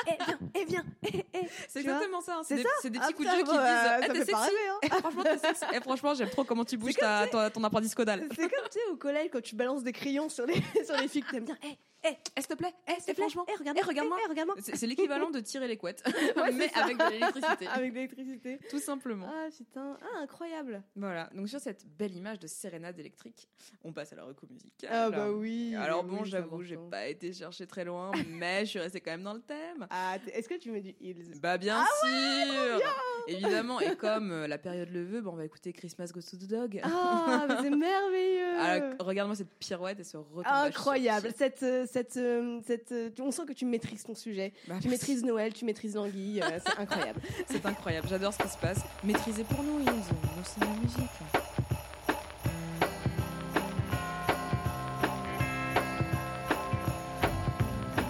[SPEAKER 2] eh, eh, viens, eh, viens, eh, eh.
[SPEAKER 1] C'est
[SPEAKER 2] Tu
[SPEAKER 1] exactement ça. hein.
[SPEAKER 2] C'est
[SPEAKER 1] des,
[SPEAKER 2] ça?
[SPEAKER 1] c'est des
[SPEAKER 2] Ah,
[SPEAKER 1] petits coups de jus qui
[SPEAKER 2] bah,
[SPEAKER 1] disent Eh,
[SPEAKER 2] fait
[SPEAKER 1] t'es sexy
[SPEAKER 2] hein.
[SPEAKER 1] Eh, Franchement, t'es sexy. Eh, franchement, j'aime trop comment tu bouges ta, ton, ton apprenti Scodal.
[SPEAKER 2] C'est comme, tu sais, au collège, quand tu balances des crayons sur les, sur les filles que t'aimes bien. Eh, eh,
[SPEAKER 1] Eh, s'il te plaît, eh,
[SPEAKER 2] s'il te
[SPEAKER 1] eh,
[SPEAKER 2] plaît,
[SPEAKER 1] franchement,
[SPEAKER 2] eh, regarde,
[SPEAKER 1] eh, regarde-moi.
[SPEAKER 2] eh, regarde-moi.
[SPEAKER 1] c'est l'équivalent de tirer les couettes,
[SPEAKER 2] Ouais,
[SPEAKER 1] mais avec de l'électricité.
[SPEAKER 2] Avec de l'électricité.
[SPEAKER 1] Tout simplement.
[SPEAKER 2] Ah, putain. Ah, incroyable.
[SPEAKER 1] Voilà, donc sur cette belle image de sérénade électrique, on passe à la reco musicale.
[SPEAKER 2] Ah, bah oui.
[SPEAKER 1] Alors
[SPEAKER 2] oui,
[SPEAKER 1] bon,
[SPEAKER 2] c'est
[SPEAKER 1] j'avoue, j'ai pas été chercher très loin, mais je suis restée quand même dans le thème.
[SPEAKER 2] Ah, est-ce que tu mets du Hills
[SPEAKER 1] Bah bien sûr Évidemment, et comme euh, la période le veut, bah, on va écouter Christmas Goes to the Dog.
[SPEAKER 2] Ah, mais c'est merveilleux.
[SPEAKER 1] Alors, regarde-moi cette pirouette et ce
[SPEAKER 2] Ah, Incroyable. Cette, euh, cette, euh, cette, euh, on sent que tu maîtrises ton sujet.
[SPEAKER 1] Bah,
[SPEAKER 2] Tu
[SPEAKER 1] merci.
[SPEAKER 2] maîtrises Noël, tu maîtrises l'anguille. euh, c'est incroyable.
[SPEAKER 1] C'est incroyable, j'adore ce qui se passe. Maîtrisez pour nous, Hills, nous c'est la musique.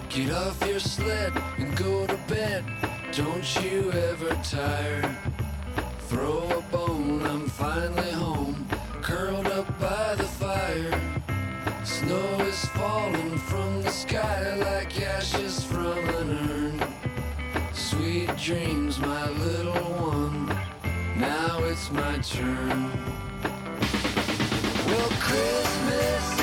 [SPEAKER 3] Get off your sled and go to bed. Don't you ever tire. Throw a bone, I'm finally home. Curled up by the fire. Snow is falling from the sky like ashes from an urn. Sweet dreams, my little one. Now it's my turn. Well, Christmas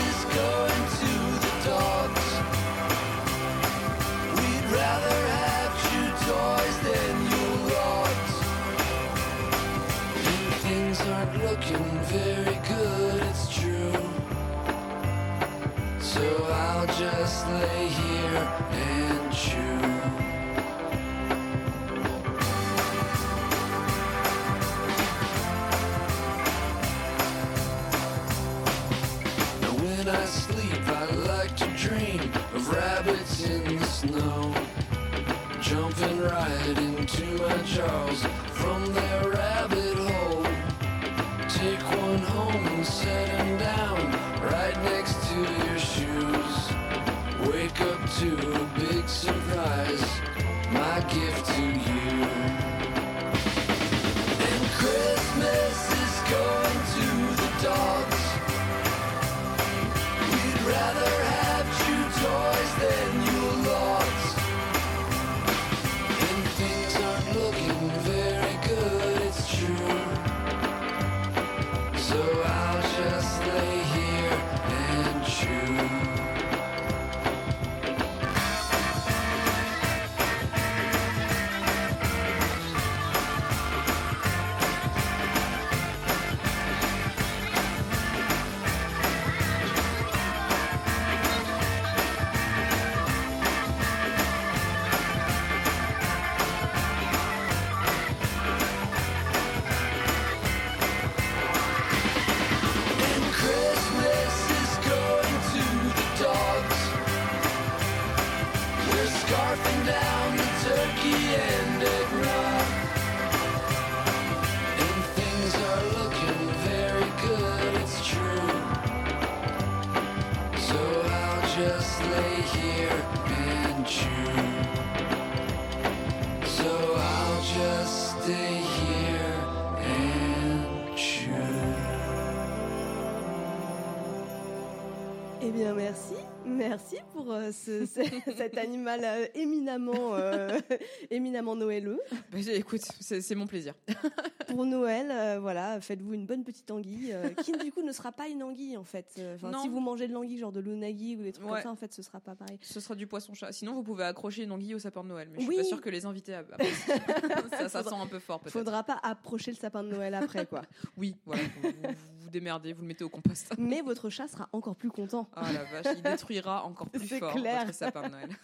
[SPEAKER 2] euh, ce- ce- cet animal euh, éminemment, euh, éminemment noëleux.
[SPEAKER 1] Bah, écoute, c'est mon plaisir.
[SPEAKER 2] Pour Noël, euh, voilà, faites-vous une bonne petite anguille, qui du coup ne sera pas une anguille en fait. Enfin, si vous mangez de l'anguille, genre de l'unagi ou des trucs
[SPEAKER 1] Ouais.
[SPEAKER 2] comme ça, en fait, ce sera pas pareil.
[SPEAKER 1] Ce sera du poisson-chat. Sinon, vous pouvez accrocher une anguille au sapin de Noël. Mais je suis
[SPEAKER 2] Oui.
[SPEAKER 1] pas sûre que les invités. apprécient. ça, ça sent un peu fort, peut-être.
[SPEAKER 2] Faudra pas approcher le sapin de Noël après, quoi.
[SPEAKER 1] Oui, voilà. Vous, vous- vous démerdez, vous le mettez au compost.
[SPEAKER 2] Mais votre chat sera encore plus content.
[SPEAKER 1] Ah la vache, il détruira encore plus fort
[SPEAKER 2] clair.
[SPEAKER 1] votre sapin de Noël.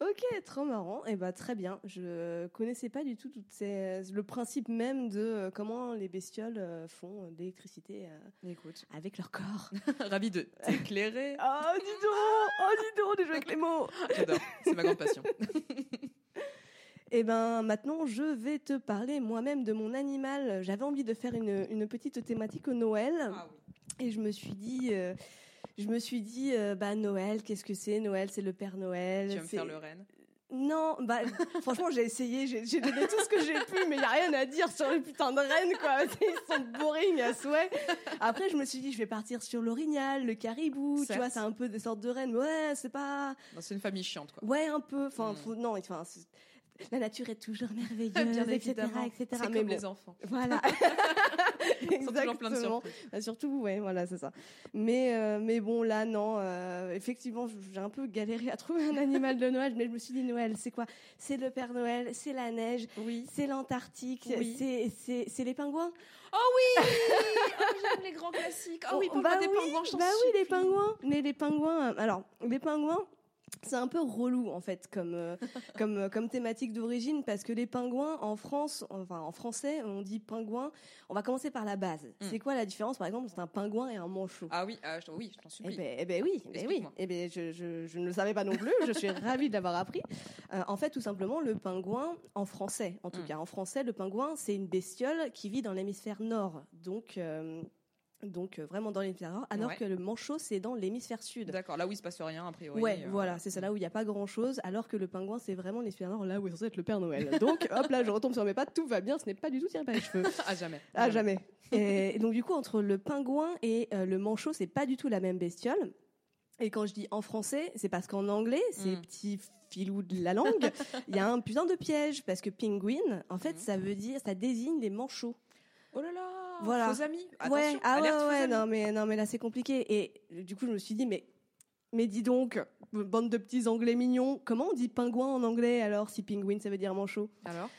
[SPEAKER 2] Ok, trop marrant. Et bah très bien. Je connaissais pas du tout toutes ces... le principe même de euh, comment les bestioles euh, font de l'électricité euh,
[SPEAKER 1] Écoute,
[SPEAKER 2] avec leur corps.
[SPEAKER 1] ravi de t'éclairer.
[SPEAKER 2] Oh dis donc, oh dis donc, de jouer avec les mots.
[SPEAKER 1] J'adore, c'est ma grande passion.
[SPEAKER 2] Et ben maintenant, je vais te parler moi-même de mon animal. J'avais envie de faire une, une petite thématique au Noël.
[SPEAKER 1] Ah oui.
[SPEAKER 2] Et je me suis dit, euh, je me suis dit, euh, bah Noël, qu'est-ce que c'est Noël, c'est le Père Noël.
[SPEAKER 1] Tu vas me faire le renne?
[SPEAKER 2] Non, bah franchement j'ai essayé, j'ai donné tout ce que j'ai pu, mais il y a rien à dire sur les putains de rennes quoi. Ils sont boring à souhait. Après je me suis dit je vais partir sur l'orignal, le caribou, tu vois, c'est un peu des sortes de rennes. mais Ouais, c'est pas,
[SPEAKER 1] C'est une famille chiante, quoi.
[SPEAKER 2] ouais un peu. Enfin
[SPEAKER 1] Mm.
[SPEAKER 2] faut- non, enfin la nature est toujours merveilleuse,
[SPEAKER 1] Bien
[SPEAKER 2] etc.,
[SPEAKER 1] évidemment.
[SPEAKER 2] etc.
[SPEAKER 1] C'est
[SPEAKER 2] Mais
[SPEAKER 1] comme
[SPEAKER 2] bon,
[SPEAKER 1] les enfants.
[SPEAKER 2] voilà.
[SPEAKER 1] Ils sont toujours plein de
[SPEAKER 2] Exactement. Bah, surtout, ouais, voilà, c'est ça. Mais, euh, mais bon, là, non. euh, effectivement, j'ai un peu galéré à trouver un animal de Noël, mais je me suis dit, Noël, c'est quoi? C'est le Père Noël, c'est la neige,
[SPEAKER 1] Oui.
[SPEAKER 2] c'est l'Antarctique,
[SPEAKER 1] Oui.
[SPEAKER 2] c'est- c'est c'est les pingouins.
[SPEAKER 1] Oh oui oh, J'aime les grands classiques. Oh oui,
[SPEAKER 2] Oh,
[SPEAKER 1] parle-moi
[SPEAKER 2] bah
[SPEAKER 1] des
[SPEAKER 2] oui,
[SPEAKER 1] pingouins, je
[SPEAKER 2] Bah oui, les pingouins. Mais les pingouins, euh, alors, les pingouins. C'est un peu relou en fait comme euh, comme euh, comme thématique d'origine parce que les pingouins en France enfin en français on dit pingouin on va commencer par la base
[SPEAKER 1] Mm.
[SPEAKER 2] c'est quoi la différence par exemple entre un pingouin et un manchot?
[SPEAKER 1] Ah oui, ah, je- oui, je t'en
[SPEAKER 2] Eh
[SPEAKER 1] supplie.
[SPEAKER 2] ben, eh ben oui, eh ben oui. Eh ben je, je, je ne le savais pas non plus. Je suis ravie de l'avoir appris. Euh, en fait, tout simplement, le pingouin, en français, en tout
[SPEAKER 1] Mm.
[SPEAKER 2] cas en français, le pingouin, c'est une bestiole qui vit dans l'hémisphère nord, donc euh, donc euh, vraiment dans l'hémisphère nord, alors
[SPEAKER 1] Ouais.
[SPEAKER 2] que le manchot, c'est dans l'hémisphère sud.
[SPEAKER 1] D'accord, là où il se passe rien, a priori.
[SPEAKER 2] Ouais,
[SPEAKER 1] euh,
[SPEAKER 2] voilà, c'est ça là où il n'y a pas grand chose, alors que le pingouin, c'est vraiment l'hémisphère nord, là où est censé être le Père Noël. Donc, hop là, je retombe sur mes pattes, tout va bien, ce n'est pas du tout tiré par les cheveux.
[SPEAKER 1] À jamais.
[SPEAKER 2] Ah, jamais. Et, et donc, du coup, entre le pingouin et euh, le manchot, c'est pas du tout la même bestiole. Et quand je dis en français, c'est parce qu'en anglais, ces
[SPEAKER 1] Mm.
[SPEAKER 2] petits filous de la langue, il y a un putain de piège. Parce que penguin, en fait,
[SPEAKER 1] Mm.
[SPEAKER 2] ça veut dire, ça désigne les manchots.
[SPEAKER 1] Oh là là
[SPEAKER 2] Voilà.
[SPEAKER 1] Faux amis
[SPEAKER 2] ouais,
[SPEAKER 1] Attention,
[SPEAKER 2] ah ouais,
[SPEAKER 1] alerte faux
[SPEAKER 2] ouais,
[SPEAKER 1] amis.
[SPEAKER 2] non, mais, non, mais là, c'est compliqué. Et du coup, je me suis dit, mais, mais dis donc, bande de petits anglais mignons, comment on dit pingouin en anglais alors si penguin, ça veut dire manchot?
[SPEAKER 1] Alors?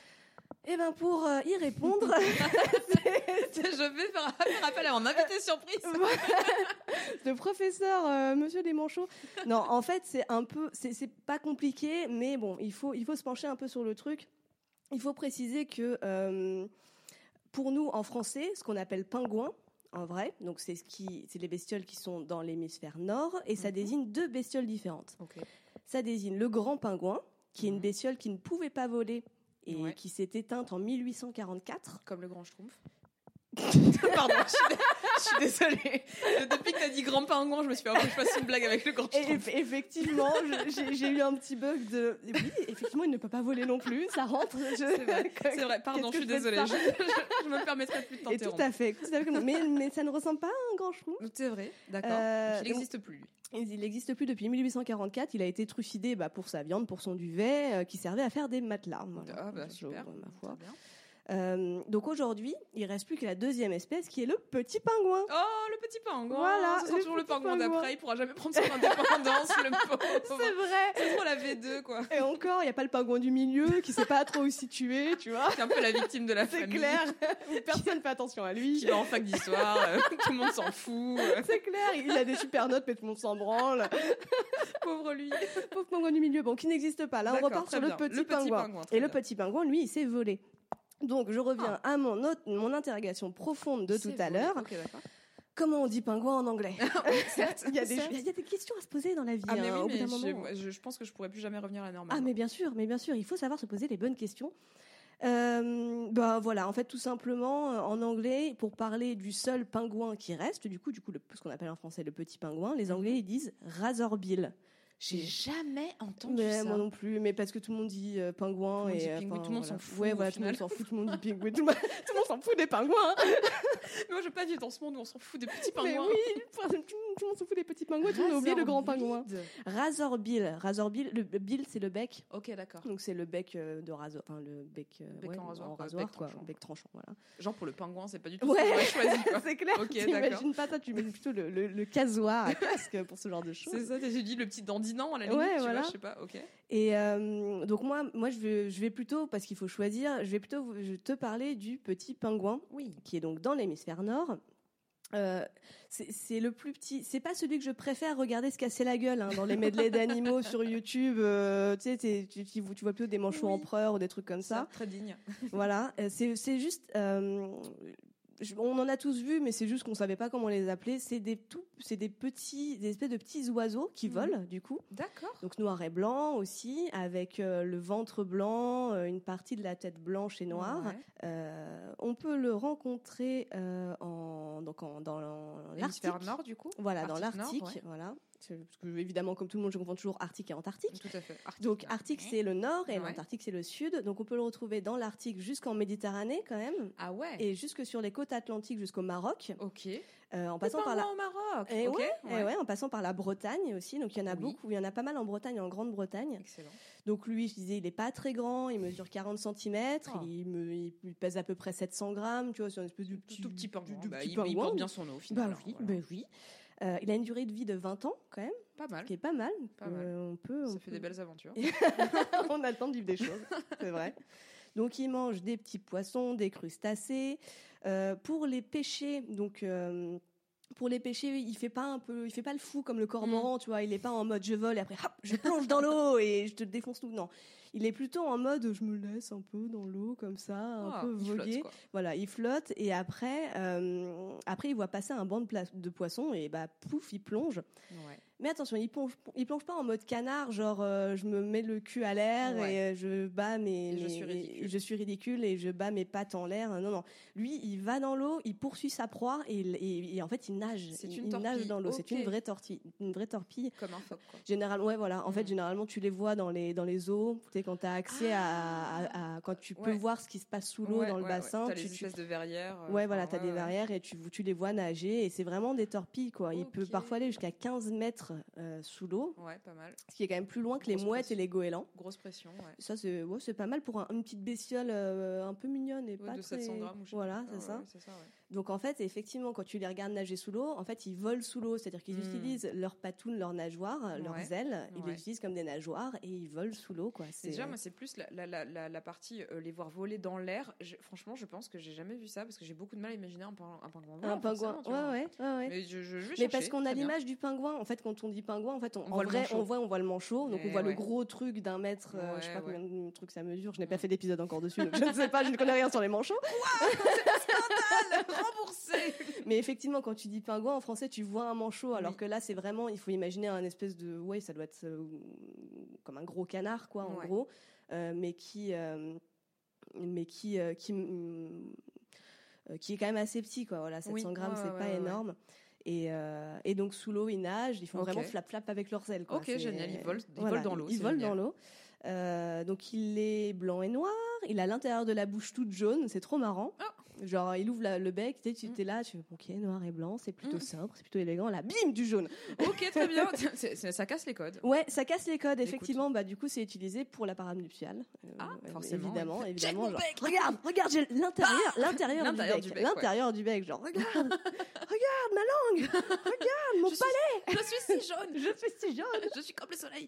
[SPEAKER 2] Eh ben, pour euh, y répondre,
[SPEAKER 1] Je vais faire, faire appel à mon invité surprise.
[SPEAKER 2] le professeur euh, Monsieur Desmanchots. Non, en fait, c'est un peu, c'est c'est pas compliqué, mais bon, il faut, il faut se pencher un peu sur le truc. Il faut préciser que euh, pour nous, en français, ce qu'on appelle pingouin, en vrai, donc c'est ce qui, c'est les bestioles qui sont dans l'hémisphère nord, et ça
[SPEAKER 1] Mhm.
[SPEAKER 2] désigne deux bestioles différentes. Ça désigne le grand pingouin, qui est une
[SPEAKER 1] Mhm.
[SPEAKER 2] bestiole qui ne pouvait pas voler et
[SPEAKER 1] Ouais.
[SPEAKER 2] qui s'est éteinte en 1844.
[SPEAKER 1] Comme le grand schtroumpf. Pardon, je suis, dé- je suis désolée. Euh, Depuis que t'as dit grand pingouin, je me suis fait, oh, je fasse une blague avec le grand
[SPEAKER 2] effectivement, j'ai eu un petit bug de. Oui, effectivement, il ne peut pas voler non plus, ça rentre. je-
[SPEAKER 1] C'est vrai. Pardon, je suis désolée. Je, je- je me permettrai plus de
[SPEAKER 2] tout
[SPEAKER 1] t'interrompre.
[SPEAKER 2] à fait. tout à fait. Mais, mais ça ne ressemble pas à un grand chou.
[SPEAKER 1] C'est vrai, d'accord.
[SPEAKER 2] Euh,
[SPEAKER 1] il n'existe plus, lui.
[SPEAKER 2] Il n'existe plus depuis 1844. Il a été trucidé bah, pour sa viande, pour son duvet, euh, qui servait à faire des matelas. Voilà.
[SPEAKER 1] Ah, bah, super.
[SPEAKER 2] ma foi.
[SPEAKER 1] Bien.
[SPEAKER 2] Euh, donc aujourd'hui, il reste plus que la deuxième espèce, qui est le petit pingouin.
[SPEAKER 1] Oh, le petit pingouin.
[SPEAKER 2] Voilà,
[SPEAKER 1] Ce sera
[SPEAKER 2] le
[SPEAKER 1] toujours le pingouin d'après. Il pourra jamais prendre son indépendance, le pauvre.
[SPEAKER 2] C'est vrai.
[SPEAKER 1] C'est trop la V2, quoi.
[SPEAKER 2] Et encore, il n'y a pas le pingouin du milieu qui sait pas trop où situer, tu vois.
[SPEAKER 1] C'est un peu la victime de la
[SPEAKER 2] C'est
[SPEAKER 1] famille.
[SPEAKER 2] clair. Personne fait attention à lui.
[SPEAKER 1] Qui va en fac d'histoire. euh, tout le monde s'en fout. euh,
[SPEAKER 2] C'est clair, il a des super notes, mais tout le monde s'en branle.
[SPEAKER 1] pauvre lui.
[SPEAKER 2] Pauvre pingouin du milieu, bon, qui n'existe pas. Là, on repart sur le petit,
[SPEAKER 1] Le petit
[SPEAKER 2] pingouin. Et le petit pingouin, lui, il s'est volé. Donc, je reviens à mon, autre- mon interrogation profonde de tout à l'heure. Comment on dit pingouin en anglais
[SPEAKER 1] certes,
[SPEAKER 2] il, y a des,
[SPEAKER 1] certes.
[SPEAKER 2] il y a des questions à se poser dans la vie.
[SPEAKER 1] Ah, mais
[SPEAKER 2] hein, bout
[SPEAKER 1] mais
[SPEAKER 2] moment.
[SPEAKER 1] je, je pense que je pourrais plus jamais revenir à la normale.
[SPEAKER 2] Ah mais bien sûr, mais bien sûr, il faut savoir se poser les bonnes questions. Euh, bah voilà, en fait tout simplement euh, en anglais pour parler du seul pingouin qui reste, du coup du coup le, ce qu'on appelle en français le petit pingouin, les Anglais ils disent razorbill.
[SPEAKER 1] J'ai jamais entendu
[SPEAKER 2] Mais
[SPEAKER 1] ça.
[SPEAKER 2] moi non plus, mais parce que tout le monde dit euh, pingouin
[SPEAKER 1] Tout le monde
[SPEAKER 2] et
[SPEAKER 1] dit
[SPEAKER 2] euh,
[SPEAKER 1] pingouin,
[SPEAKER 2] enfin,
[SPEAKER 1] tout le monde
[SPEAKER 2] voilà.
[SPEAKER 1] s'en fout,
[SPEAKER 2] Ouais voilà, tout le monde s'en fout, tout le monde dit pingouin, tout le monde, tout le monde s'en fout des pingouins.
[SPEAKER 1] Moi, je veux pas vivre dans ce monde où on s'en fout des petits
[SPEAKER 2] Mais
[SPEAKER 1] pingouins.
[SPEAKER 2] oui, tout le monde s'en fout des petits pingouins, tout le monde a oublié le grand pingouin.
[SPEAKER 1] Razorbill.
[SPEAKER 2] Razorbill, razorbill, le le bill c'est le bec.
[SPEAKER 1] Ok, d'accord.
[SPEAKER 2] Donc c'est le bec euh, de rasoir, enfin le bec, euh,
[SPEAKER 1] Bec
[SPEAKER 2] ouais,
[SPEAKER 1] en rasoir,
[SPEAKER 2] en
[SPEAKER 1] quoi,
[SPEAKER 2] rasoir,
[SPEAKER 1] bec
[SPEAKER 2] quoi,
[SPEAKER 1] tranchant.
[SPEAKER 2] bec tranchant, voilà.
[SPEAKER 1] Genre pour le pingouin, c'est pas du tout
[SPEAKER 2] Ouais.
[SPEAKER 1] ce qu'on choisi.
[SPEAKER 2] C'est clair.
[SPEAKER 1] Ok,
[SPEAKER 2] T'imagines pas ça, tu mets plutôt le, le, le casoir à casque pour ce genre de choses.
[SPEAKER 1] C'est ça, j'ai dit le petit dandinant à la limite,
[SPEAKER 2] Ouais,
[SPEAKER 1] tu
[SPEAKER 2] voilà.
[SPEAKER 1] vois, je sais pas, ok.
[SPEAKER 2] Et euh, donc moi, moi je vais, je vais plutôt, parce qu'il faut choisir, je vais plutôt je te parler du petit pingouin,
[SPEAKER 1] Oui.
[SPEAKER 2] qui est donc dans l'hémisphère nord. Euh, c'est le plus petit. C'est pas celui que je préfère regarder se casser la gueule hein, dans les medleys d'animaux sur YouTube. euh, tu sais, t'es- tu, tu, tu vois plutôt des manchots
[SPEAKER 1] Oui.
[SPEAKER 2] empereurs ou des trucs comme ça.
[SPEAKER 1] Très digne.
[SPEAKER 2] voilà, c'est juste. euh, on en a tous vu, mais c'est juste qu'on savait pas comment les appeler. C'est des tout, c'est des petits, des espèces de petits oiseaux qui
[SPEAKER 1] Mhm.
[SPEAKER 2] volent du coup.
[SPEAKER 1] D'accord.
[SPEAKER 2] Donc noir et blanc aussi, avec euh, le ventre blanc, euh, une partie de la tête blanche et noire.
[SPEAKER 1] Ouais.
[SPEAKER 2] Euh, on peut le rencontrer en, donc en, dans l'Arctique.
[SPEAKER 1] L'hémisphère nord, du coup
[SPEAKER 2] Voilà, dans
[SPEAKER 1] Arctique
[SPEAKER 2] l'Arctique,
[SPEAKER 1] ouais.
[SPEAKER 2] voilà. Parce que évidemment, comme tout le monde, je confonds toujours Arctique et Antarctique.
[SPEAKER 1] Tout à fait. Arctique,
[SPEAKER 2] Donc. Arctique c'est le nord et
[SPEAKER 1] Ouais.
[SPEAKER 2] l'Antarctique c'est le sud. Donc on peut le retrouver dans l'Arctique jusqu'en Méditerranée quand même
[SPEAKER 1] Ah ouais.
[SPEAKER 2] et jusque sur les côtes atlantiques jusqu'au Maroc,
[SPEAKER 1] Ok.
[SPEAKER 2] euh, en passant par la
[SPEAKER 1] au Maroc.
[SPEAKER 2] et
[SPEAKER 1] ok.
[SPEAKER 2] ouais, et ouais, en passant par la Bretagne aussi. Donc il y en a
[SPEAKER 1] Oui.
[SPEAKER 2] beaucoup, il y en a pas mal en Bretagne, et en Grande-Bretagne.
[SPEAKER 1] Excellent.
[SPEAKER 2] Donc lui, je disais, il est pas très grand, il mesure 40 cm,
[SPEAKER 1] Oh.
[SPEAKER 2] il, me, il pèse à peu près 700 grammes, tu vois, c'est un espèce de petit,
[SPEAKER 1] tout petit pingouin. Bah, il, il porte bien son nom au final.
[SPEAKER 2] Bah oui,
[SPEAKER 1] voilà.
[SPEAKER 2] bah oui. Euh, il a une durée de vie de 20 ans quand même,
[SPEAKER 1] Pas mal.
[SPEAKER 2] ce qui est pas mal.
[SPEAKER 1] Pas mal.
[SPEAKER 2] Euh, on peut, on
[SPEAKER 1] Ça fait des belles aventures.
[SPEAKER 2] on a le temps de vivre des choses, c'est vrai. Donc il mange des petits poissons, des crustacés. Euh, pour les pêcher, donc pour les pêcher, il fait pas un peu, il fait pas le fou comme le cormoran,
[SPEAKER 1] Mm.
[SPEAKER 2] tu vois. Il est pas en mode je vole et après hop, je plonge dans l'eau et je te défonce tout. Non, il est plutôt en mode je me laisse un peu dans l'eau comme ça, un
[SPEAKER 1] Ah,
[SPEAKER 2] peu voguer. Voilà, il flotte et après, euh, après il voit passer un banc de, de poissons et bah pouf, il plonge.
[SPEAKER 1] Ouais.
[SPEAKER 2] Mais attention, il plonge, il plonge pas en mode canard, genre euh, je me mets le cul à l'air
[SPEAKER 1] Ouais.
[SPEAKER 2] et euh, je bats mes,
[SPEAKER 1] Et je suis ridicule.
[SPEAKER 2] et je suis ridicule et je bats mes pattes en l'air. Non, non. Lui, il va dans l'eau, il poursuit sa proie et, il- et- et en fait, il nage.
[SPEAKER 1] C'est une
[SPEAKER 2] il nage dans l'eau. C'est une vraie tortille, une vraie torpille.
[SPEAKER 1] Comme un phoque, quoi.
[SPEAKER 2] Généralement, ouais, voilà. En fait,
[SPEAKER 1] Mm.
[SPEAKER 2] généralement, tu les vois dans les dans les eaux. Tu sais, quand tu as accès à, à- à- quand tu peux voir ce qui se passe sous l'eau
[SPEAKER 1] Ouais,
[SPEAKER 2] dans le bassin.
[SPEAKER 1] T'as
[SPEAKER 2] tu-
[SPEAKER 1] les
[SPEAKER 2] tu-
[SPEAKER 1] espèces de verrières. euh,
[SPEAKER 2] Ouais, voilà, t'as des verrières et tu, tu les vois nager et c'est vraiment des torpilles, quoi. Il peut parfois aller jusqu'à 15 mètres euh, sous l'eau,
[SPEAKER 1] Ouais, pas mal.
[SPEAKER 2] ce qui est quand même plus loin que les mouettes et les goélands.
[SPEAKER 1] Grosse pression, ouais.
[SPEAKER 2] Ça, c'est ouais, pas mal pour un- une petite bestiole euh, un peu mignonne et
[SPEAKER 1] Ouais,
[SPEAKER 2] pas
[SPEAKER 1] de
[SPEAKER 2] très...
[SPEAKER 1] 700 grammes ou je sais
[SPEAKER 2] Voilà, c'est ça. Donc en fait, effectivement, quand tu les regardes nager sous l'eau, en fait, ils volent sous l'eau, c'est-à-dire qu'ils
[SPEAKER 1] Mm.
[SPEAKER 2] utilisent leurs patounes, leurs nageoires, leurs ailes, ils
[SPEAKER 1] Ouais.
[SPEAKER 2] les utilisent comme des nageoires et ils volent sous l'eau, quoi. C'est
[SPEAKER 1] déjà, moi, c'est plus la, la, la, partie euh, les voir voler dans l'air. Franchement, je pense que j'ai jamais vu ça parce que j'ai beaucoup de mal à imaginer un, ping- un pingouin.
[SPEAKER 2] un pingouin. Ouais, ouais.
[SPEAKER 1] Mais je, je, je vais
[SPEAKER 2] Mais
[SPEAKER 1] chercher,
[SPEAKER 2] parce qu'on a l'image du pingouin, en fait, quand on dit pingouin, en fait, on,
[SPEAKER 1] On
[SPEAKER 2] en
[SPEAKER 1] voit
[SPEAKER 2] vrai, on voit, on voit le manchot, donc on voit le gros truc d'un mètre, euh, je sais pas combien de trucs ça mesure. Je n'ai pas fait d'épisode encore dessus, donc je ne sais pas, je ne connais rien sur les manchots.
[SPEAKER 1] Remboursé
[SPEAKER 2] Mais effectivement, quand tu dis pingouin en français, tu vois un manchot, alors
[SPEAKER 1] Oui.
[SPEAKER 2] que là, c'est vraiment, il faut imaginer un espèce de, ouais, ça doit être euh, comme un gros canard, quoi, en
[SPEAKER 1] Ouais.
[SPEAKER 2] gros, euh, mais qui, euh, mais qui, qui, mm, qui est quand même assez petit, quoi. Voilà, 700
[SPEAKER 1] Oui,
[SPEAKER 2] grammes,
[SPEAKER 1] ouais,
[SPEAKER 2] c'est
[SPEAKER 1] ouais,
[SPEAKER 2] pas énorme. Et, euh, et donc sous l'eau, ils nagent, ils font vraiment flap-flap avec leurs ailes. Quoi.
[SPEAKER 1] Ok, génial, ils volent- ils
[SPEAKER 2] voilà,
[SPEAKER 1] volent dans l'eau,
[SPEAKER 2] Ils volent
[SPEAKER 1] génial.
[SPEAKER 2] dans l'eau. Euh, donc il est blanc et noir. Il a l'intérieur de la bouche toute jaune. C'est trop marrant. Genre il ouvre la- le bec. Tu sais, tu
[SPEAKER 1] Mm.
[SPEAKER 2] es là. Tu fais ok noir et blanc. C'est plutôt
[SPEAKER 1] Mm.
[SPEAKER 2] sobre. C'est plutôt élégant. Là, bim du jaune.
[SPEAKER 1] Ok, très bien. C'est- c'est- ça casse les codes.
[SPEAKER 2] Ouais, ça casse les codes. Effectivement, bah du coup c'est utilisé pour la parade nuptiale. Euh,
[SPEAKER 1] Ah,
[SPEAKER 2] euh,
[SPEAKER 1] forcément,
[SPEAKER 2] Évidemment,
[SPEAKER 1] oui.
[SPEAKER 2] évidemment. Genre,
[SPEAKER 1] bec.
[SPEAKER 2] regarde, regarde, j'ai l'intérieur, l'intérieur du
[SPEAKER 1] L'intérieur
[SPEAKER 2] bec,
[SPEAKER 1] du bec, ouais.
[SPEAKER 2] l'intérieur du bec. Genre regarde, regarde ma langue, regarde mon
[SPEAKER 1] Je suis-
[SPEAKER 2] palais.
[SPEAKER 1] Je suis si jaune.
[SPEAKER 2] Je suis si jaune.
[SPEAKER 1] Je suis comme le soleil.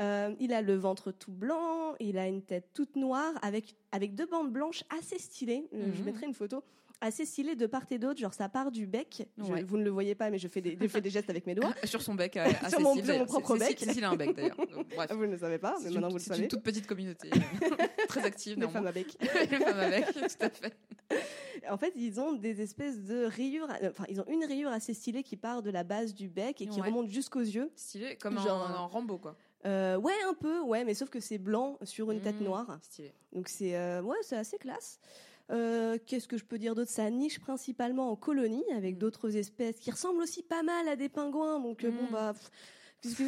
[SPEAKER 2] Euh, il a le ventre tout blanc, il a une tête toute noire avec, avec deux bandes blanches assez stylées. Euh, Je
[SPEAKER 1] Mhm.
[SPEAKER 2] mettrai une photo assez stylée de part et d'autre. Genre, ça part du bec. Je- vous ne le voyez pas, mais je fais des, je fais des gestes avec mes doigts.
[SPEAKER 1] Sur son bec, à, à
[SPEAKER 2] Sur mon- sur mon propre
[SPEAKER 1] C'est-
[SPEAKER 2] bec.
[SPEAKER 1] c'est- Cécile a un bec d'ailleurs.
[SPEAKER 2] Vous ne le savez pas, mais
[SPEAKER 1] C'est
[SPEAKER 2] maintenant
[SPEAKER 1] une,
[SPEAKER 2] vous le
[SPEAKER 1] c'est
[SPEAKER 2] savez.
[SPEAKER 1] une toute petite communauté, euh, très active.
[SPEAKER 2] Les femmes à bec.
[SPEAKER 1] Les femmes avec, tout à fait.
[SPEAKER 2] En fait, ils ont des espèces de rayures. euh, Enfin, ils ont une rayure assez stylée qui part de la base du bec et qui
[SPEAKER 1] Ouais.
[SPEAKER 2] remonte jusqu'aux yeux.
[SPEAKER 1] Stylé, comme
[SPEAKER 2] Genre,
[SPEAKER 1] un,
[SPEAKER 2] euh,
[SPEAKER 1] un Rambo, quoi.
[SPEAKER 2] Euh, ouais, un peu, ouais, mais sauf que c'est blanc sur une tête
[SPEAKER 1] Mmh,
[SPEAKER 2] noire.
[SPEAKER 1] Stylé.
[SPEAKER 2] Donc c'est euh, ouais, c'est assez classe. Euh, Qu'est-ce que je peux dire d'autre? Ça niche principalement en colonie avec
[SPEAKER 1] Mm.
[SPEAKER 2] d'autres espèces qui ressemblent aussi pas mal à des pingouins. Donc bon
[SPEAKER 1] Mm.
[SPEAKER 2] bah, pff,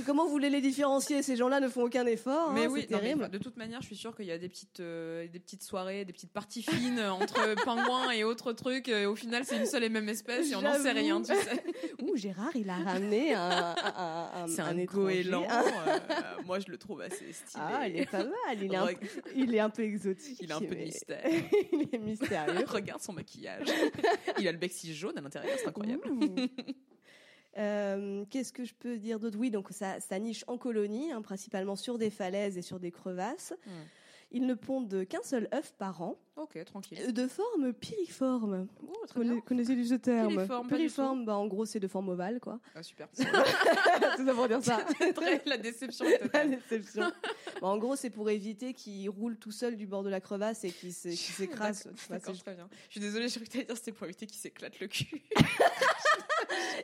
[SPEAKER 2] comment vous voulez les différencier? Ces gens-là ne font aucun effort.
[SPEAKER 1] mais
[SPEAKER 2] hein,
[SPEAKER 1] oui, non,
[SPEAKER 2] terrible.
[SPEAKER 1] de toute manière, je suis sûre qu'il y a des petites, euh, des petites soirées, des petites parties fines entre pingouins et autres trucs. Et au final, c'est une seule et même espèce et on n'en sait rien, tu sais.
[SPEAKER 2] Ouh, Gérard, il a ramené un, un, un,
[SPEAKER 1] C'est
[SPEAKER 2] un
[SPEAKER 1] un goéland. Euh, moi, je le trouve assez stylé.
[SPEAKER 2] Ah, il est pas mal. Il est, un,
[SPEAKER 1] Reg-
[SPEAKER 2] il est un peu exotique.
[SPEAKER 1] Il a un peu de mystère.
[SPEAKER 2] il est mystérieux.
[SPEAKER 1] Regarde son maquillage. Il a le bec si jaune à l'intérieur, c'est incroyable.
[SPEAKER 2] Ouh. Euh, Qu'est-ce que je peux dire d'autre? Oui, donc ça, ça niche en colonie, hein, principalement sur des falaises et sur des crevasses.
[SPEAKER 1] Hmm.
[SPEAKER 2] Ils ne pondent qu'un seul œuf par an,
[SPEAKER 1] Ok, tranquille.
[SPEAKER 2] euh, de forme piriforme.
[SPEAKER 1] Oh, très
[SPEAKER 2] Conna-
[SPEAKER 1] bien.
[SPEAKER 2] Connaissez-vous ce terme
[SPEAKER 1] Piriforme, pas du
[SPEAKER 2] Piriforme, bah, en gros, c'est de forme ovale, quoi.
[SPEAKER 1] Ah, super.
[SPEAKER 2] Tout ça pour dire ça.
[SPEAKER 1] Très- la déception est
[SPEAKER 2] La
[SPEAKER 1] totale.
[SPEAKER 2] déception. Bon, en gros, c'est pour éviter qu'il roule tout seul du bord de la crevasse et qu'il s'é- qu'il s'écrase.
[SPEAKER 1] D'accord,
[SPEAKER 2] Tu vois,
[SPEAKER 1] D'accord,
[SPEAKER 2] c'est-
[SPEAKER 1] très bien. Je suis désolée, je croyais que t'allais dire c'était pour éviter qu'il s'éclate le cul.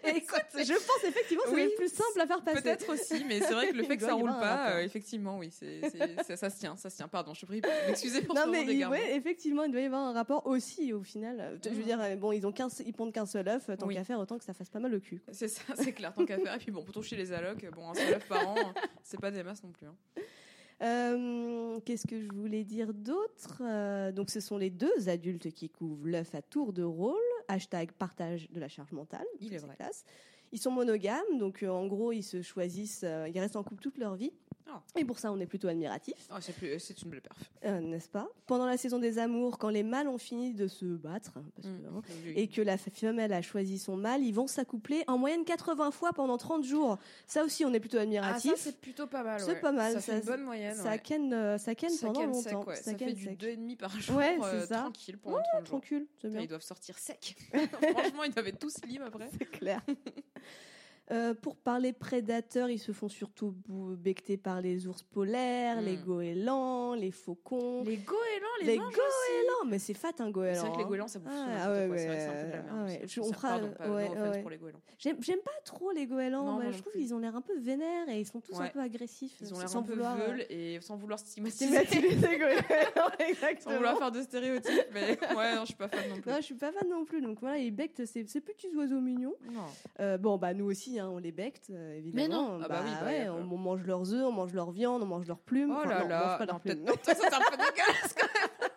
[SPEAKER 2] Écoute, je pense effectivement que c'est
[SPEAKER 1] Oui,
[SPEAKER 2] le plus simple à faire passer.
[SPEAKER 1] Peut-être aussi, mais c'est vrai que le
[SPEAKER 2] Il
[SPEAKER 1] fait que
[SPEAKER 2] doit
[SPEAKER 1] ça
[SPEAKER 2] y
[SPEAKER 1] roule
[SPEAKER 2] avoir un
[SPEAKER 1] pas,
[SPEAKER 2] rapport.
[SPEAKER 1] euh, effectivement, oui, c'est, c'est- ça, ça se tient, ça se tient. Pardon, je te prie de m'excuser pour
[SPEAKER 2] Non
[SPEAKER 1] ce
[SPEAKER 2] mais
[SPEAKER 1] moment
[SPEAKER 2] il- ouais, effectivement, il doit y avoir un rapport aussi au final. Euh, Je veux
[SPEAKER 1] Mhm.
[SPEAKER 2] dire, euh, bon, ils ont 15, ils pondent qu'un seul œuf, tant
[SPEAKER 1] Oui.
[SPEAKER 2] qu'à faire, autant que ça fasse pas mal au cul.
[SPEAKER 1] C'est ça, c'est clair, tant qu'à faire. Et puis bon, pour toucher les allocs, bon, un seul œuf par an, c'est pas des masses non plus. hein.
[SPEAKER 2] Euh, Qu'est-ce que je voulais dire d'autre? Euh, Donc, ce sont les deux adultes qui couvrent l'œuf à tour de rôle. Hashtag partage de la charge mentale.
[SPEAKER 1] Il est vrai.
[SPEAKER 2] classe. Ils sont monogames, donc euh, en gros, ils se choisissent, ils restent en couple toute leur vie.
[SPEAKER 1] Ah.
[SPEAKER 2] Et pour ça, on est plutôt admiratif,
[SPEAKER 1] Ah, c'est, plus- c'est une belle perf.
[SPEAKER 2] euh, n'est-ce pas? Pendant la saison des amours, quand les mâles ont fini de se battre, hein, parce que,
[SPEAKER 1] Mm.
[SPEAKER 2] hein,
[SPEAKER 1] Oui.
[SPEAKER 2] et que la femelle a choisi son mâle, ils vont s'accoupler en moyenne 80 fois pendant 30 jours. Ça aussi, on est plutôt
[SPEAKER 1] Ah,
[SPEAKER 2] admiratif.
[SPEAKER 1] ça, c'est plutôt pas mal.
[SPEAKER 2] C'est
[SPEAKER 1] ouais.
[SPEAKER 2] pas mal,
[SPEAKER 1] Ça,
[SPEAKER 2] ça,
[SPEAKER 1] fait une bonne moyenne.
[SPEAKER 2] ça
[SPEAKER 1] ouais.
[SPEAKER 2] ken, euh, ça ken pendant
[SPEAKER 1] ken
[SPEAKER 2] longtemps.
[SPEAKER 1] sec, ouais. Ça, fait du
[SPEAKER 2] sec.
[SPEAKER 1] 2,5 par jour,
[SPEAKER 2] Ouais,
[SPEAKER 1] euh,
[SPEAKER 2] c'est ça.
[SPEAKER 1] tranquille pendant 30 jours.
[SPEAKER 2] Tranquille.
[SPEAKER 1] Ils doivent sortir sec. Franchement, ils doivent être tous slim après.
[SPEAKER 2] C'est clair. Euh, pour parler prédateurs, ils se font surtout becter par les ours polaires, les goélands, les faucons.
[SPEAKER 1] Les goélands, les,
[SPEAKER 2] Les goélands, mais c'est fat un goéland.
[SPEAKER 1] C'est vrai que les
[SPEAKER 2] hein.
[SPEAKER 1] goélands, ça bouffe
[SPEAKER 2] Ah, ah ouais,
[SPEAKER 1] quoi. C'est vrai que c'est un peu de la
[SPEAKER 2] ouais,
[SPEAKER 1] merde
[SPEAKER 2] ah ouais. Je- on fera- ouais,
[SPEAKER 1] pour les goélands.
[SPEAKER 2] J'aime pas trop les goélands.
[SPEAKER 1] Non,
[SPEAKER 2] moi,
[SPEAKER 1] moi
[SPEAKER 2] je trouve qu'ils ont l'air un peu vénères et ils sont tous un peu agressifs.
[SPEAKER 1] Ils ont l'air
[SPEAKER 2] sans
[SPEAKER 1] un peu
[SPEAKER 2] vouloir, euh,
[SPEAKER 1] veules et sans vouloir stigmatiser,
[SPEAKER 2] les goélands.
[SPEAKER 1] sans
[SPEAKER 2] Exactement.
[SPEAKER 1] vouloir faire de stéréotypes, mais ouais, non, je suis pas fan non plus.
[SPEAKER 2] Non, je suis pas fan non plus. Donc voilà, ils bectent ces, petits oiseaux mignons.
[SPEAKER 1] Non.
[SPEAKER 2] Euh, bon, bah nous aussi, hein, on les becte, euh, évidemment.
[SPEAKER 1] Mais non. Ah bah oui, bah,
[SPEAKER 2] ouais,
[SPEAKER 1] pas-
[SPEAKER 2] on, on mange leurs œufs, on mange leur viande, on mange leurs plumes.
[SPEAKER 1] Oh
[SPEAKER 2] Enfin,
[SPEAKER 1] là
[SPEAKER 2] non, on mange
[SPEAKER 1] là,
[SPEAKER 2] pas leurs plumes.
[SPEAKER 1] non, ça c'est un peu dégueulasse quand même.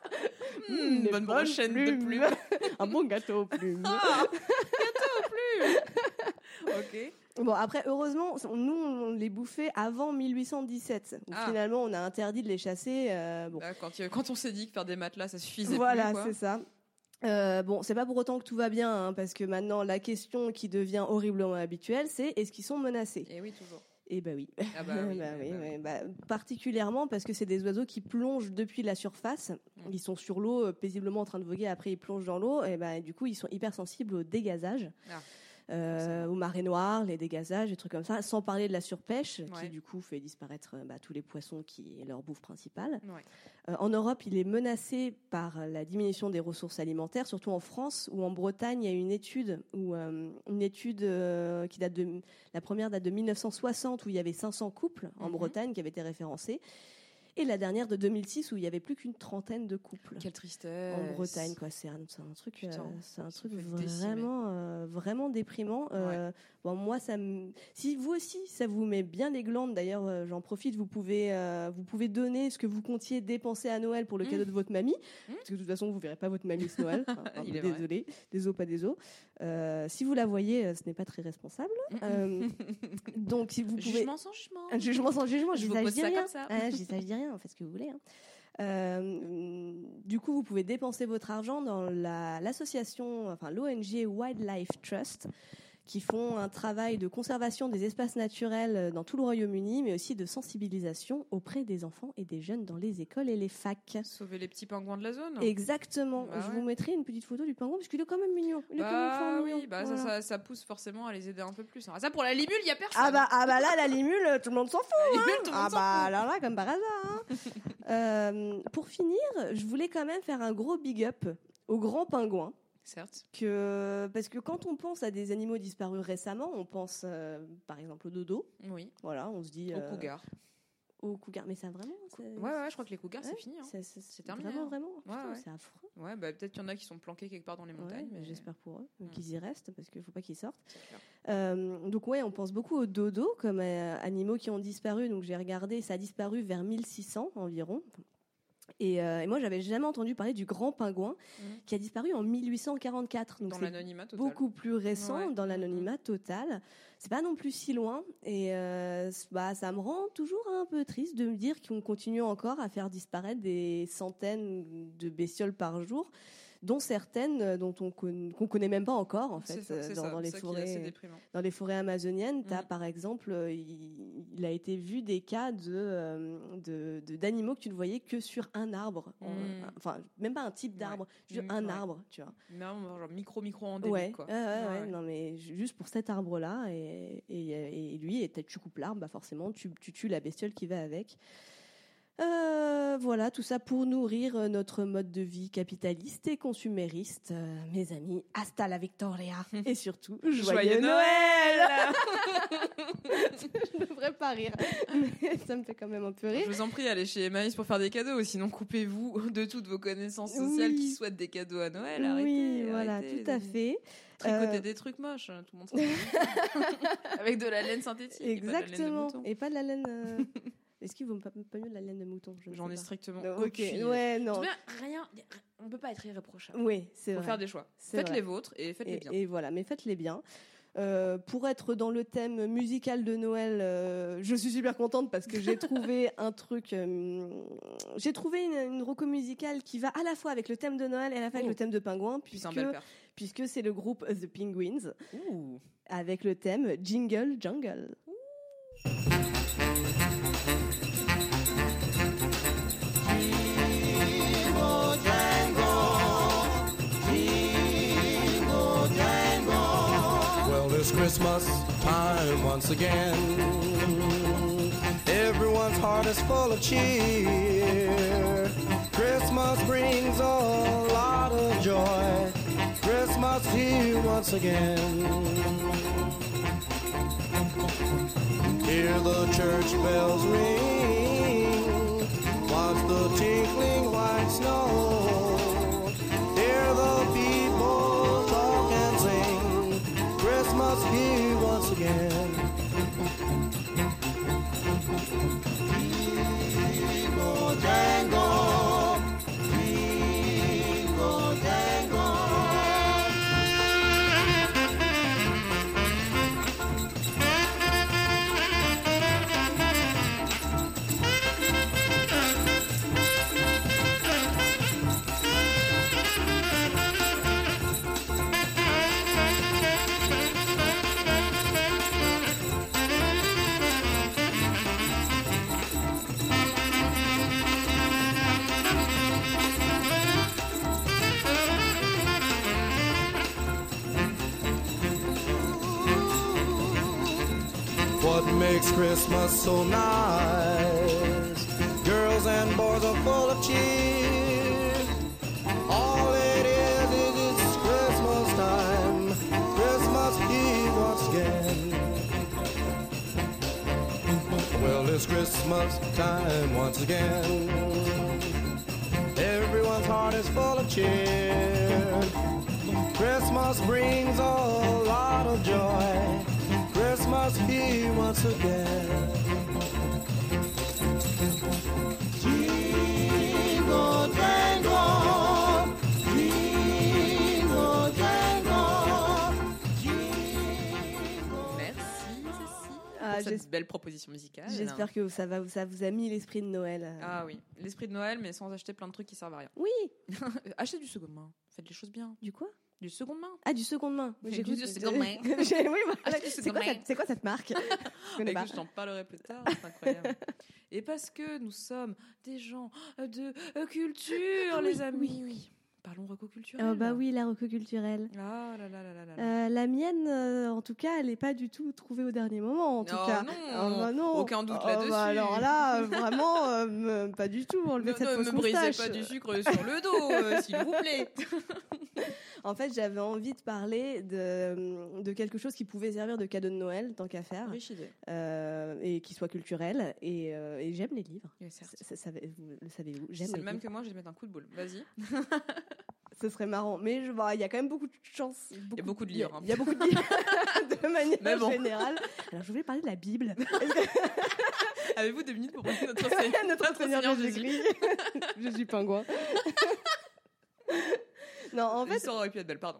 [SPEAKER 2] Mmh,
[SPEAKER 1] Mmh,
[SPEAKER 2] des
[SPEAKER 1] bonne brochette de
[SPEAKER 2] plumes.
[SPEAKER 1] plumes.
[SPEAKER 2] un bon gâteau aux plumes.
[SPEAKER 1] Ah, bientôt plus. ok.
[SPEAKER 2] Bon, après, heureusement, nous, on les bouffait avant 1817. où
[SPEAKER 1] Ah.
[SPEAKER 2] Finalement, on a interdit de les chasser. euh, bon.
[SPEAKER 1] Là, quand, on s'est dit que faire des matelas, ça suffisait
[SPEAKER 2] Voilà, c'est ça. Euh, bon, c'est pas pour autant que tout va bien, hein, parce que maintenant, la question qui devient horriblement habituelle, c'est est-ce qu'ils sont menacés?
[SPEAKER 1] Et oui, toujours.
[SPEAKER 2] Eh ben oui.
[SPEAKER 1] Ah bah oui.
[SPEAKER 2] Bah
[SPEAKER 1] bah
[SPEAKER 2] oui,
[SPEAKER 1] oui.
[SPEAKER 2] ouais, bah, particulièrement parce que c'est des oiseaux qui plongent depuis la surface.
[SPEAKER 1] Mm.
[SPEAKER 2] Ils sont sur l'eau, euh, paisiblement en train de voguer. Après, ils plongent dans l'eau. Et bah, du coup, ils sont hyper sensibles au dégazage,
[SPEAKER 1] Ah,
[SPEAKER 2] euh, aux marées noires, les dégazages, des trucs comme ça. Sans parler de la surpêche, qui du coup fait disparaître euh, bah, tous les poissons qui est leur bouffe principale.
[SPEAKER 1] Ouais.
[SPEAKER 2] Euh, en Europe, il est menacé par la diminution des ressources alimentaires, surtout en France ou en Bretagne. Il y a une étude, où, euh, une étude qui date de la première date de 1960 où il y avait 500 couples en
[SPEAKER 1] Mhm.
[SPEAKER 2] Bretagne qui avaient été référencés, et la dernière de 2006 où il y avait plus qu'une trentaine de couples.
[SPEAKER 1] Quelle tristesse.
[SPEAKER 2] En Bretagne, quoi, c'est un, truc, euh, c'est un truc
[SPEAKER 1] décimer.
[SPEAKER 2] vraiment, euh, vraiment déprimant. Euh, bon, moi, ça me, si vous aussi, ça vous met bien les glandes. D'ailleurs, euh, j'en profite, vous pouvez, euh, vous pouvez donner ce que vous comptiez dépenser à Noël pour le
[SPEAKER 1] Mm.
[SPEAKER 2] cadeau de votre mamie,
[SPEAKER 1] Mm.
[SPEAKER 2] parce que de toute façon, vous verrez pas votre mamie ce Noël. Désolé, des os pas des os. Euh, si vous la voyez, euh, ce n'est pas très responsable.
[SPEAKER 1] Mm, mm.
[SPEAKER 2] Euh, donc, si vous pouvez,
[SPEAKER 1] Jugement sans jugement.
[SPEAKER 2] un jugement sans jugement,
[SPEAKER 1] Je
[SPEAKER 2] je,
[SPEAKER 1] vous pose ça
[SPEAKER 2] rien.
[SPEAKER 1] comme ça.
[SPEAKER 2] Ah, je dis dis rien, faites ce que vous voulez. hein. Euh, du coup, vous pouvez dépenser votre argent dans la- l'association, enfin l'ONG Wildlife Trust, qui font un travail de conservation des espaces naturels dans tout le Royaume-Uni, mais aussi de sensibilisation auprès des enfants et des jeunes dans les écoles et les facs.
[SPEAKER 1] Sauver les petits pingouins de la zone.
[SPEAKER 2] Exactement.
[SPEAKER 1] Bah
[SPEAKER 2] Je
[SPEAKER 1] ouais.
[SPEAKER 2] vous mettrai une petite photo du pingouin parce qu'il est quand même mignon. Il est quand même
[SPEAKER 1] Bah oui, bah ça-
[SPEAKER 2] Voilà.
[SPEAKER 1] ça, ça pousse forcément à les aider un peu plus. Alors ça pour la libule, il y a personne.
[SPEAKER 2] Ah bah, ah bah là, la limule, tout le monde s'en fout.
[SPEAKER 1] La libule, tout le
[SPEAKER 2] Ah
[SPEAKER 1] monde
[SPEAKER 2] bah
[SPEAKER 1] fout.
[SPEAKER 2] là là comme par hasard. hein. Euh, pour finir, je voulais quand même faire un gros big up aux grands pingouins.
[SPEAKER 1] Certes.
[SPEAKER 2] Que, parce que quand on pense à des animaux disparus récemment, on pense euh, par exemple au dodo.
[SPEAKER 1] Oui.
[SPEAKER 2] Voilà, on se dit.
[SPEAKER 1] Au
[SPEAKER 2] euh,
[SPEAKER 1] cougar.
[SPEAKER 2] Au cougar. Mais ça vraiment.
[SPEAKER 1] Ouais, ouais, je crois que les cougars, c'est fini. hein.
[SPEAKER 2] c'est-
[SPEAKER 1] terminé,
[SPEAKER 2] Vraiment,
[SPEAKER 1] hein.
[SPEAKER 2] vraiment.
[SPEAKER 1] Ouais.
[SPEAKER 2] C'est affreux.
[SPEAKER 1] Ouais, bah peut-être qu'il y en a qui sont planqués quelque part dans les montagnes. Mais
[SPEAKER 2] J'espère pour eux
[SPEAKER 1] Mm.
[SPEAKER 2] qu'ils y restent parce qu'il faut pas qu'ils sortent. Euh, donc ouais, on pense beaucoup aux dodos comme euh, animaux qui ont disparu. Donc j'ai regardé, ça a disparu vers 1600 environ. Et, euh, et moi, j'avais jamais entendu parler du grand pingouin
[SPEAKER 1] Mhm.
[SPEAKER 2] qui a disparu en 1844. Donc
[SPEAKER 1] Dans
[SPEAKER 2] c'est
[SPEAKER 1] l'anonymat total.
[SPEAKER 2] beaucoup plus récent
[SPEAKER 1] Ouais.
[SPEAKER 2] dans l'anonymat total. C'est pas non plus si loin. Et euh, bah, ça me rend toujours un peu triste de me dire qu'on continue encore à faire disparaître des centaines de bestioles par jour, dont certaines euh, dont on qu'on connaît même pas encore en fait
[SPEAKER 1] ça,
[SPEAKER 2] euh, dans,
[SPEAKER 1] ça,
[SPEAKER 2] dans les forêts
[SPEAKER 1] déprimant.
[SPEAKER 2] dans les forêts amazoniennes, tu as
[SPEAKER 1] Mhm.
[SPEAKER 2] par exemple, euh, il, il a été vu des cas de euh, de- de- d'animaux que tu ne voyais que sur un arbre. En-
[SPEAKER 1] Mhm.
[SPEAKER 2] enfin, même pas un type
[SPEAKER 1] Ouais.
[SPEAKER 2] d'arbre, juste
[SPEAKER 1] Mhm,
[SPEAKER 2] un
[SPEAKER 1] ouais.
[SPEAKER 2] arbre, tu vois.
[SPEAKER 1] Genre micro, micro
[SPEAKER 2] Ouais,
[SPEAKER 1] endémique, quoi.
[SPEAKER 2] ouais, ouais,
[SPEAKER 1] Ouais,
[SPEAKER 2] ouais,
[SPEAKER 1] ouais.
[SPEAKER 2] non mais ju- juste pour cet arbre-là, et, et, et lui, et t'as- tu coupes l'arbre, bah forcément, tu, tu tues la bestiole qui va avec. Euh, voilà, tout ça pour nourrir euh, notre mode de vie capitaliste et consumériste. Euh, mes amis, hasta la victoria. Et surtout, joyeux, Noël, Je ne devrais pas rire, mais ça me fait quand même un peu
[SPEAKER 1] Je
[SPEAKER 2] rire.
[SPEAKER 1] vous en prie, allez chez Emmaüs pour faire des cadeaux, sinon coupez-vous de toutes vos connaissances sociales
[SPEAKER 2] Oui.
[SPEAKER 1] qui souhaitent des cadeaux à Noël.
[SPEAKER 2] oui,
[SPEAKER 1] Arrêtez,
[SPEAKER 2] voilà,
[SPEAKER 1] arrêtez,
[SPEAKER 2] tout à fait.
[SPEAKER 1] Tricoter
[SPEAKER 2] Euh,
[SPEAKER 1] des trucs moches, hein, tout le monde. Avec de la laine synthétique.
[SPEAKER 2] Exactement. Et pas de la laine. Est-ce qu'il vaut pas, pas mieux de la laine de mouton?
[SPEAKER 1] J'en ai strictement
[SPEAKER 2] Non, Ok,
[SPEAKER 1] aucune idée.
[SPEAKER 2] ouais, non.
[SPEAKER 1] rien, on peut pas être irréprochable.
[SPEAKER 2] Oui, c'est
[SPEAKER 1] Faut
[SPEAKER 2] vrai.
[SPEAKER 1] faire des choix. Faites
[SPEAKER 2] vrai.
[SPEAKER 1] les vôtres et faites-les bien.
[SPEAKER 2] et voilà, mais faites-les bien. Euh, pour être dans le thème musical de Noël, euh, je suis super contente parce que j'ai trouvé un truc. euh, j'ai trouvé une, une roco musicale qui va à la fois avec le thème de Noël et à la fois avec
[SPEAKER 1] Oh.
[SPEAKER 2] le thème de pingouin, puisque
[SPEAKER 1] un bel perf.
[SPEAKER 2] puisque c'est le groupe The Penguins avec le thème Jingle Jungle.
[SPEAKER 4] Christmas time once again. Everyone's heart is full of cheer. Christmas brings a lot of joy. Christmas here once again. Hear the church bells ring. Watch the tinkling white snow. Christmas here once again. Jingle makes Christmas so nice? Girls and boys are full of cheer. All it is is it's Christmas time. Christmas here once again. Well, it's Christmas time once again. Everyone's heart is full of cheer. Christmas brings a lot of joy. Christmas here once again? Jingle jangle, jingle jangle, jingle.
[SPEAKER 1] Merci, Cécile.
[SPEAKER 2] Ah,
[SPEAKER 1] pour cette
[SPEAKER 2] j'es-
[SPEAKER 1] belle proposition musicale.
[SPEAKER 2] J'espère que ça, va, ça vous a mis l'esprit de Noël.
[SPEAKER 1] Ah oui, l'esprit de Noël, mais sans acheter plein de trucs qui servent à rien.
[SPEAKER 2] Oui,
[SPEAKER 1] Achetez du seconde main. Faites les choses bien.
[SPEAKER 2] du quoi?
[SPEAKER 1] Du seconde main.
[SPEAKER 2] Ah, du seconde main.
[SPEAKER 1] Du
[SPEAKER 2] J'ai cru-
[SPEAKER 1] seconde main.
[SPEAKER 2] J'ai- oui, voilà.
[SPEAKER 1] Ah, du
[SPEAKER 2] C'est
[SPEAKER 1] seconde
[SPEAKER 2] quoi,
[SPEAKER 1] main.
[SPEAKER 2] c'est quoi cette marque? Je connais pas.
[SPEAKER 1] je t'en parlerai plus tard, c'est incroyable. Et parce que nous sommes des gens de culture,
[SPEAKER 2] Oui,
[SPEAKER 1] les amis.
[SPEAKER 2] oui,
[SPEAKER 1] Parlons recoculture.
[SPEAKER 2] Oh, bah oui, la reco culturelle.
[SPEAKER 1] Ah là là là.
[SPEAKER 2] Euh, la mienne, euh, en tout cas, elle n'est pas du tout trouvée au dernier moment. En tout
[SPEAKER 1] Oh
[SPEAKER 2] cas,
[SPEAKER 1] non,
[SPEAKER 2] Ah bah non.
[SPEAKER 1] aucun doute
[SPEAKER 2] Oh,
[SPEAKER 1] là-dessus.
[SPEAKER 2] bah alors là, euh, vraiment, euh, pas du tout.
[SPEAKER 1] Ne,
[SPEAKER 2] cette
[SPEAKER 1] ne
[SPEAKER 2] fausse
[SPEAKER 1] me brisez pas du sucre sur le dos, s'il vous plaît.
[SPEAKER 2] En fait, j'avais envie de parler de, de quelque chose qui pouvait servir de cadeau de Noël, tant qu'à faire,
[SPEAKER 1] Riche idée.
[SPEAKER 2] et qui soit culturel. Et, et j'aime les livres.
[SPEAKER 1] Oui.
[SPEAKER 2] Ça- ça- vous le savez-vous J'aime
[SPEAKER 1] c'est le même
[SPEAKER 2] livres.
[SPEAKER 1] que moi, je vais mettre un coup de boule. Vas-y.
[SPEAKER 2] Ce serait marrant. Mais je vois, il y a quand même beaucoup de chance.
[SPEAKER 1] y a beaucoup de
[SPEAKER 2] il y a-
[SPEAKER 1] livres, hein.
[SPEAKER 2] Il y a beaucoup de livres, de manière
[SPEAKER 1] bon.
[SPEAKER 2] générale. Alors, je voulais parler de la Bible.
[SPEAKER 1] Avez-vous deux minutes pour parler notre Seigneur,
[SPEAKER 2] Notre Seigneur Jésus-Christ. je suis pingouin. non, en fait,
[SPEAKER 1] L'histoire aurait pu être belle, pardon.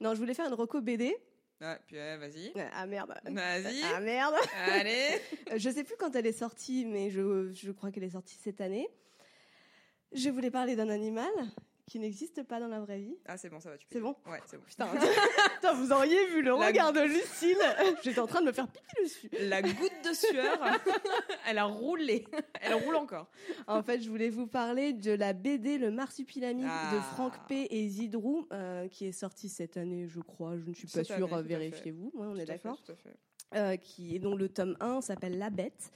[SPEAKER 2] Non, je voulais faire une reco BD.
[SPEAKER 1] Ah, puis ouais, vas-y.
[SPEAKER 2] Ah merde.
[SPEAKER 1] Vas-y.
[SPEAKER 2] Ah merde.
[SPEAKER 1] Allez.
[SPEAKER 2] Je sais plus quand elle est sortie, mais je, je crois qu'elle est sortie cette année. Je voulais parler d'un animal qui n'existe pas dans la vraie vie.
[SPEAKER 1] Ah, c'est bon, ça va, tu peux.
[SPEAKER 2] C'est bon.
[SPEAKER 1] Ouais, c'est bon.
[SPEAKER 2] Putain, Putain, vous auriez vu le
[SPEAKER 1] La-
[SPEAKER 2] regard de Lucille. J'étais en train de me faire pipi dessus.
[SPEAKER 1] La goutte de sueur, elle a roulé. Elle roule encore.
[SPEAKER 2] En fait, je voulais vous parler de la BD Le Marsupilami de
[SPEAKER 1] Ah.
[SPEAKER 2] Franck P. et Zidrou, euh, qui est sortie cette année, je crois. Je ne suis pas
[SPEAKER 1] Cette
[SPEAKER 2] sûre, vérifiez-vous. Ouais, on est
[SPEAKER 1] Tout
[SPEAKER 2] d'accord.
[SPEAKER 1] tout à fait.
[SPEAKER 2] Euh, qui, et dont le tome 1 s'appelle La Bête.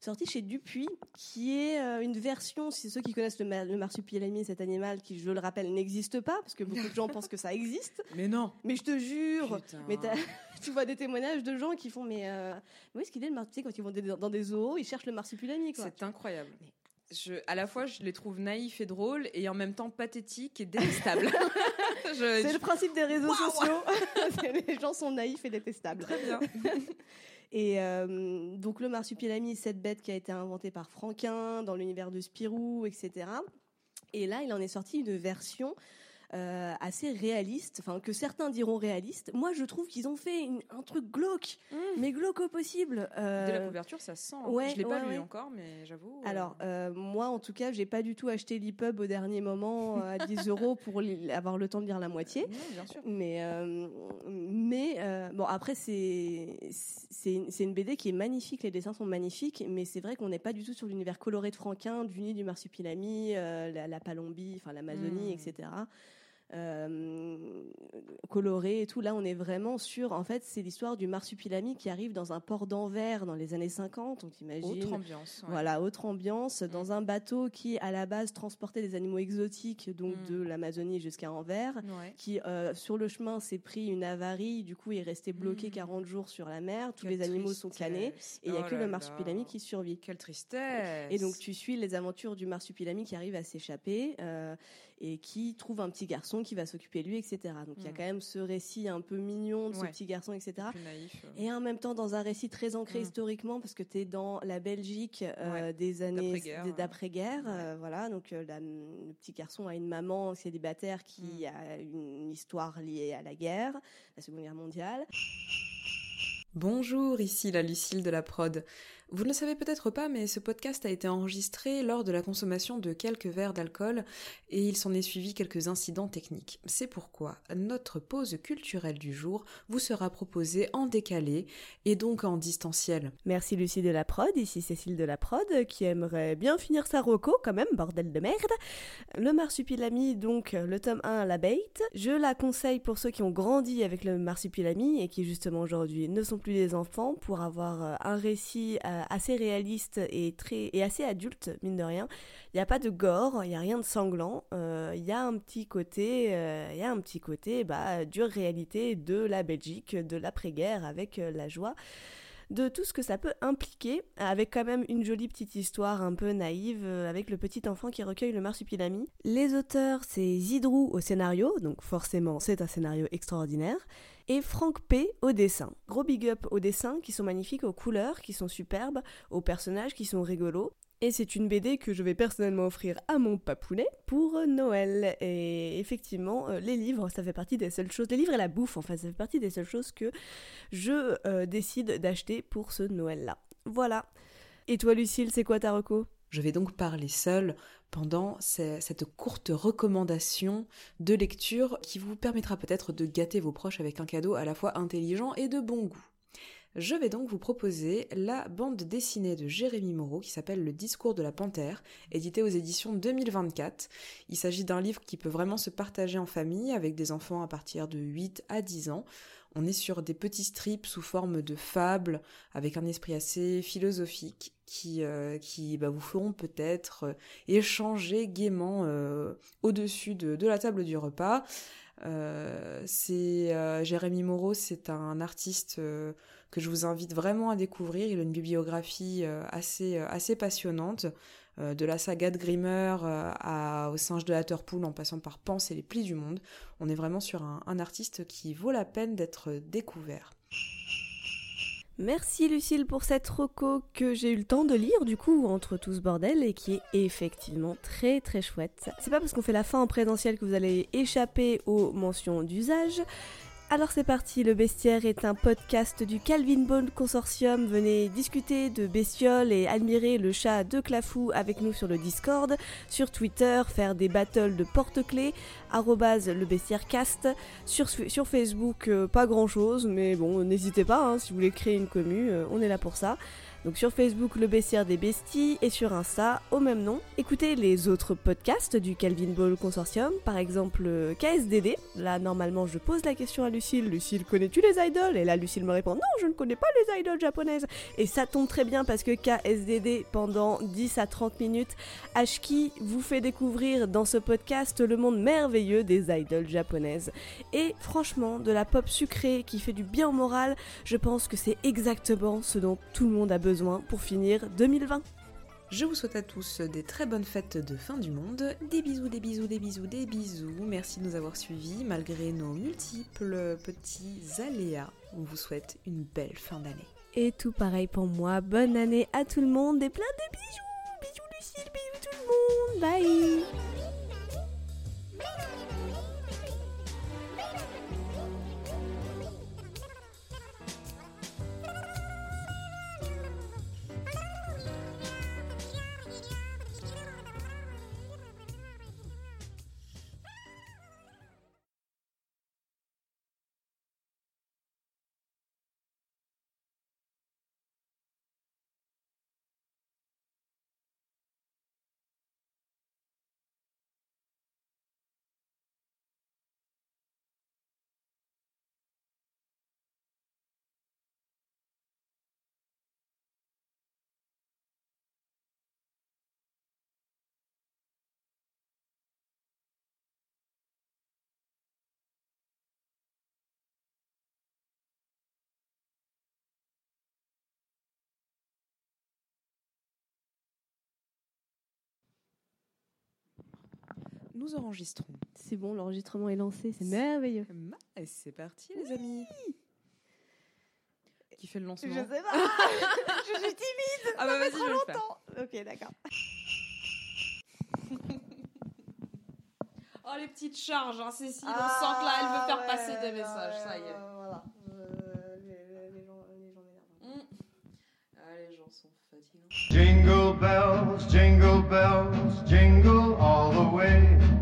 [SPEAKER 2] Sorti chez Dupuis, qui est euh, une version, si ceux qui connaissent le, ma- le marsupilami, cet animal qui, je le rappelle, n'existe pas, parce que beaucoup de gens pensent que ça existe.
[SPEAKER 1] Mais non.
[SPEAKER 2] Mais je te jure,
[SPEAKER 1] Putain.
[SPEAKER 2] mais tu vois des témoignages de gens qui font, mais euh, où est-ce qu'il est le marsupilami quand ils vont des- dans des zoos, ils cherchent le marsupilami, quoi.
[SPEAKER 1] C'est incroyable. Je, à la fois, je les trouve naïfs et drôles, et en même temps pathétiques et détestables. Je-
[SPEAKER 2] C'est le principe des réseaux
[SPEAKER 1] Waouh
[SPEAKER 2] sociaux. Les gens sont naïfs et détestables.
[SPEAKER 1] Très bien.
[SPEAKER 2] Et euh, donc le marsupilami, cette bête qui a été inventée par Franquin dans l'univers de Spirou, etc. Et là, il en est sorti une version euh, assez réaliste, enfin que certains diront réaliste. Moi, je trouve qu'ils ont fait une- un truc glauque, mais glauque au possible. Euh,
[SPEAKER 1] Dès la couverture, ça sent. hein.
[SPEAKER 2] ouais,
[SPEAKER 1] je l'ai pas
[SPEAKER 2] ouais,
[SPEAKER 1] lu encore, mais j'avoue. euh,
[SPEAKER 2] Alors, euh, moi, en tout cas, j'ai pas du tout acheté l'EPUB au dernier moment euh, à 10 euros pour avoir le temps de lire la moitié.
[SPEAKER 1] non, bien sûr.
[SPEAKER 2] Mais, mais bon, après, c'est c'est une, BD qui est magnifique, les dessins sont magnifiques, mais c'est vrai qu'on n'est pas du tout sur l'univers coloré de Franquin, du nid du marsupilami, la, la Palombie, enfin l'Amazonie,
[SPEAKER 1] Mm.
[SPEAKER 2] etc. Euh, coloré et tout. Là, on est vraiment sur. En fait, c'est l'histoire du marsupilami qui arrive dans un port d'Anvers dans les années 50. On t'imagine.
[SPEAKER 1] Autre ambiance. ouais.
[SPEAKER 2] Voilà, autre ambiance, dans un bateau qui, à la base, transportait des animaux exotiques, donc
[SPEAKER 1] Mm.
[SPEAKER 2] de l'Amazonie jusqu'à Anvers
[SPEAKER 1] Ouais.
[SPEAKER 2] qui euh, sur le chemin s'est pris une avarie, du coup il est resté bloqué
[SPEAKER 1] Mm.
[SPEAKER 2] 40 jours sur la mer, tous
[SPEAKER 1] Quelle
[SPEAKER 2] les animaux sont canés et il n'y a
[SPEAKER 1] Oh
[SPEAKER 2] que le marsupilami qui survit.
[SPEAKER 1] Quelle tristesse.
[SPEAKER 2] Et donc tu suis les aventures du marsupilami qui arrive à s'échapper euh, et qui trouve un petit garçon qui va s'occuper de lui, etc. Donc il y a
[SPEAKER 1] Mm.
[SPEAKER 2] quand même ce récit un peu mignon de ce
[SPEAKER 1] Ouais.
[SPEAKER 2] petit garçon, etc.
[SPEAKER 1] Naïf. euh.
[SPEAKER 2] Et en même temps, dans un récit très ancré
[SPEAKER 1] Mm.
[SPEAKER 2] historiquement, parce que tu es dans la Belgique euh,
[SPEAKER 1] Ouais,
[SPEAKER 2] des années
[SPEAKER 1] d'après-guerre, ouais. Ouais.
[SPEAKER 2] euh, voilà, donc euh, la- le petit garçon a une maman célibataire qui
[SPEAKER 1] Mm.
[SPEAKER 2] a une histoire liée à la guerre, la Seconde Guerre mondiale.
[SPEAKER 1] Bonjour, ici la Lucille de la prod. Vous ne le savez peut-être pas, mais ce podcast a été enregistré lors de la consommation de quelques verres d'alcool et il s'en est suivi quelques incidents techniques. C'est pourquoi notre pause culturelle du jour vous sera proposée en décalé et donc en distanciel.
[SPEAKER 2] Merci Lucie de la prod, ici Cécile de la prod, qui aimerait bien finir sa roco quand même, bordel de merde. Le marsupilami, donc le tome 1, la bait. Je la conseille pour ceux qui ont grandi avec le marsupilami et qui justement aujourd'hui ne sont plus des enfants pour avoir euh, un récit euh, assez réaliste et, très, et assez adulte, mine de rien. Il n'y a pas de gore, il n'y a rien de sanglant. euh, Il y a un petit côté, euh, il y a un petit côté bah, dure réalité de la Belgique, de l'après-guerre avec euh, la joie de tout ce que ça peut impliquer, avec quand même une jolie petite histoire un peu naïve, euh, avec le petit enfant qui recueille le marsupilami. Les auteurs, c'est Zidrou au scénario, donc forcément c'est un scénario extraordinaire, et Franck P au dessin. Gros big up aux dessins qui sont magnifiques, aux couleurs qui sont superbes, aux personnages qui sont rigolos. Et c'est une BD que je vais personnellement offrir à mon papounet pour euh, Noël. Et effectivement, euh, les livres, ça fait partie des seules choses. Les livres et la bouffe, en fait, ça fait partie des seules choses que je euh, décide d'acheter pour ce Noël-là. Voilà. Et toi, Lucille, c'est quoi ta reco?
[SPEAKER 1] Je vais donc parler seule pendant ce- cette courte recommandation de lecture qui vous permettra peut-être de gâter vos proches avec un cadeau à la fois intelligent et de bon goût. Je vais donc vous proposer la bande dessinée de Jérémy Moreau qui s'appelle Le discours de la panthère, édité aux éditions 2024. Il s'agit d'un livre qui peut vraiment se partager en famille avec des enfants à partir de 8 à 10 ans. On est sur des petits strips sous forme de fables avec un esprit assez philosophique qui, euh, bah, vous feront peut-être euh, échanger gaiement euh, au-dessus de, la table du repas. C'est Jérémy Moreau, c'est un artiste que je vous invite vraiment à découvrir. Il a une bibliographie assez, assez passionnante, euh, de la saga de Grimmer euh, au singe de Hatterpool en passant par Pan et les plis du monde. On est vraiment sur un, artiste qui vaut la peine d'être découvert.
[SPEAKER 2] Merci Lucille pour cette reco que j'ai eu le temps de lire du coup entre tout ce bordel et qui est effectivement très très chouette. C'est pas parce qu'on fait la fin en présentiel que vous allez échapper aux mentions d'usage. Alors c'est parti, le bestiaire est un podcast du Calvin Bone Consortium. Venez discuter de bestioles et admirer le chat de Clafou avec nous sur le Discord, sur Twitter, faire des battles de porte-clés, arrobase le bestiaire cast. Sur, sur Facebook, euh, pas grand chose, mais bon, n'hésitez pas, hein, si vous voulez créer une commu, euh, on est là pour ça. Donc sur Facebook, le baissière des besties et sur Insta, au même nom. Écoutez les autres podcasts du Calvin Ball Consortium, par exemple euh, KSDD. Là, normalement, je pose la question à Lucille. Lucille, connais-tu les idoles? Et là, Lucille me répond, non, je ne connais pas les idoles japonaises. Et ça tombe très bien parce que KSDD, pendant 10 à 30 minutes, Ashki vous fait découvrir dans ce podcast le monde merveilleux des idoles japonaises. Et franchement, de la pop sucrée qui fait du bien au moral, je pense que c'est exactement ce dont tout le monde a besoin pour finir 2020.
[SPEAKER 1] Je vous souhaite à tous des très bonnes fêtes de fin du monde. Des bisous, des bisous, des bisous, des bisous. Merci de nous avoir suivis malgré nos multiples petits aléas. On vous souhaite une belle fin d'année.
[SPEAKER 2] Et tout pareil pour moi. Bonne année à tout le monde et plein de bisous. Bisous Lucille, bisous tout le monde. Bye.
[SPEAKER 1] Nous enregistrons.
[SPEAKER 2] C'est bon, l'enregistrement est lancé, c'est merveilleux.
[SPEAKER 1] Et c'est parti les amis. Qui fait le lancement
[SPEAKER 2] sais pas. je suis timide.
[SPEAKER 1] Ah bah vas-y, je le.
[SPEAKER 2] Ok, d'accord.
[SPEAKER 1] Oh les petites charges, hein, Cécile,
[SPEAKER 2] Ah,
[SPEAKER 1] on sent que là elle veut faire passer des messages, ça y est.
[SPEAKER 5] Jingle bells, jingle bells, jingle all the way.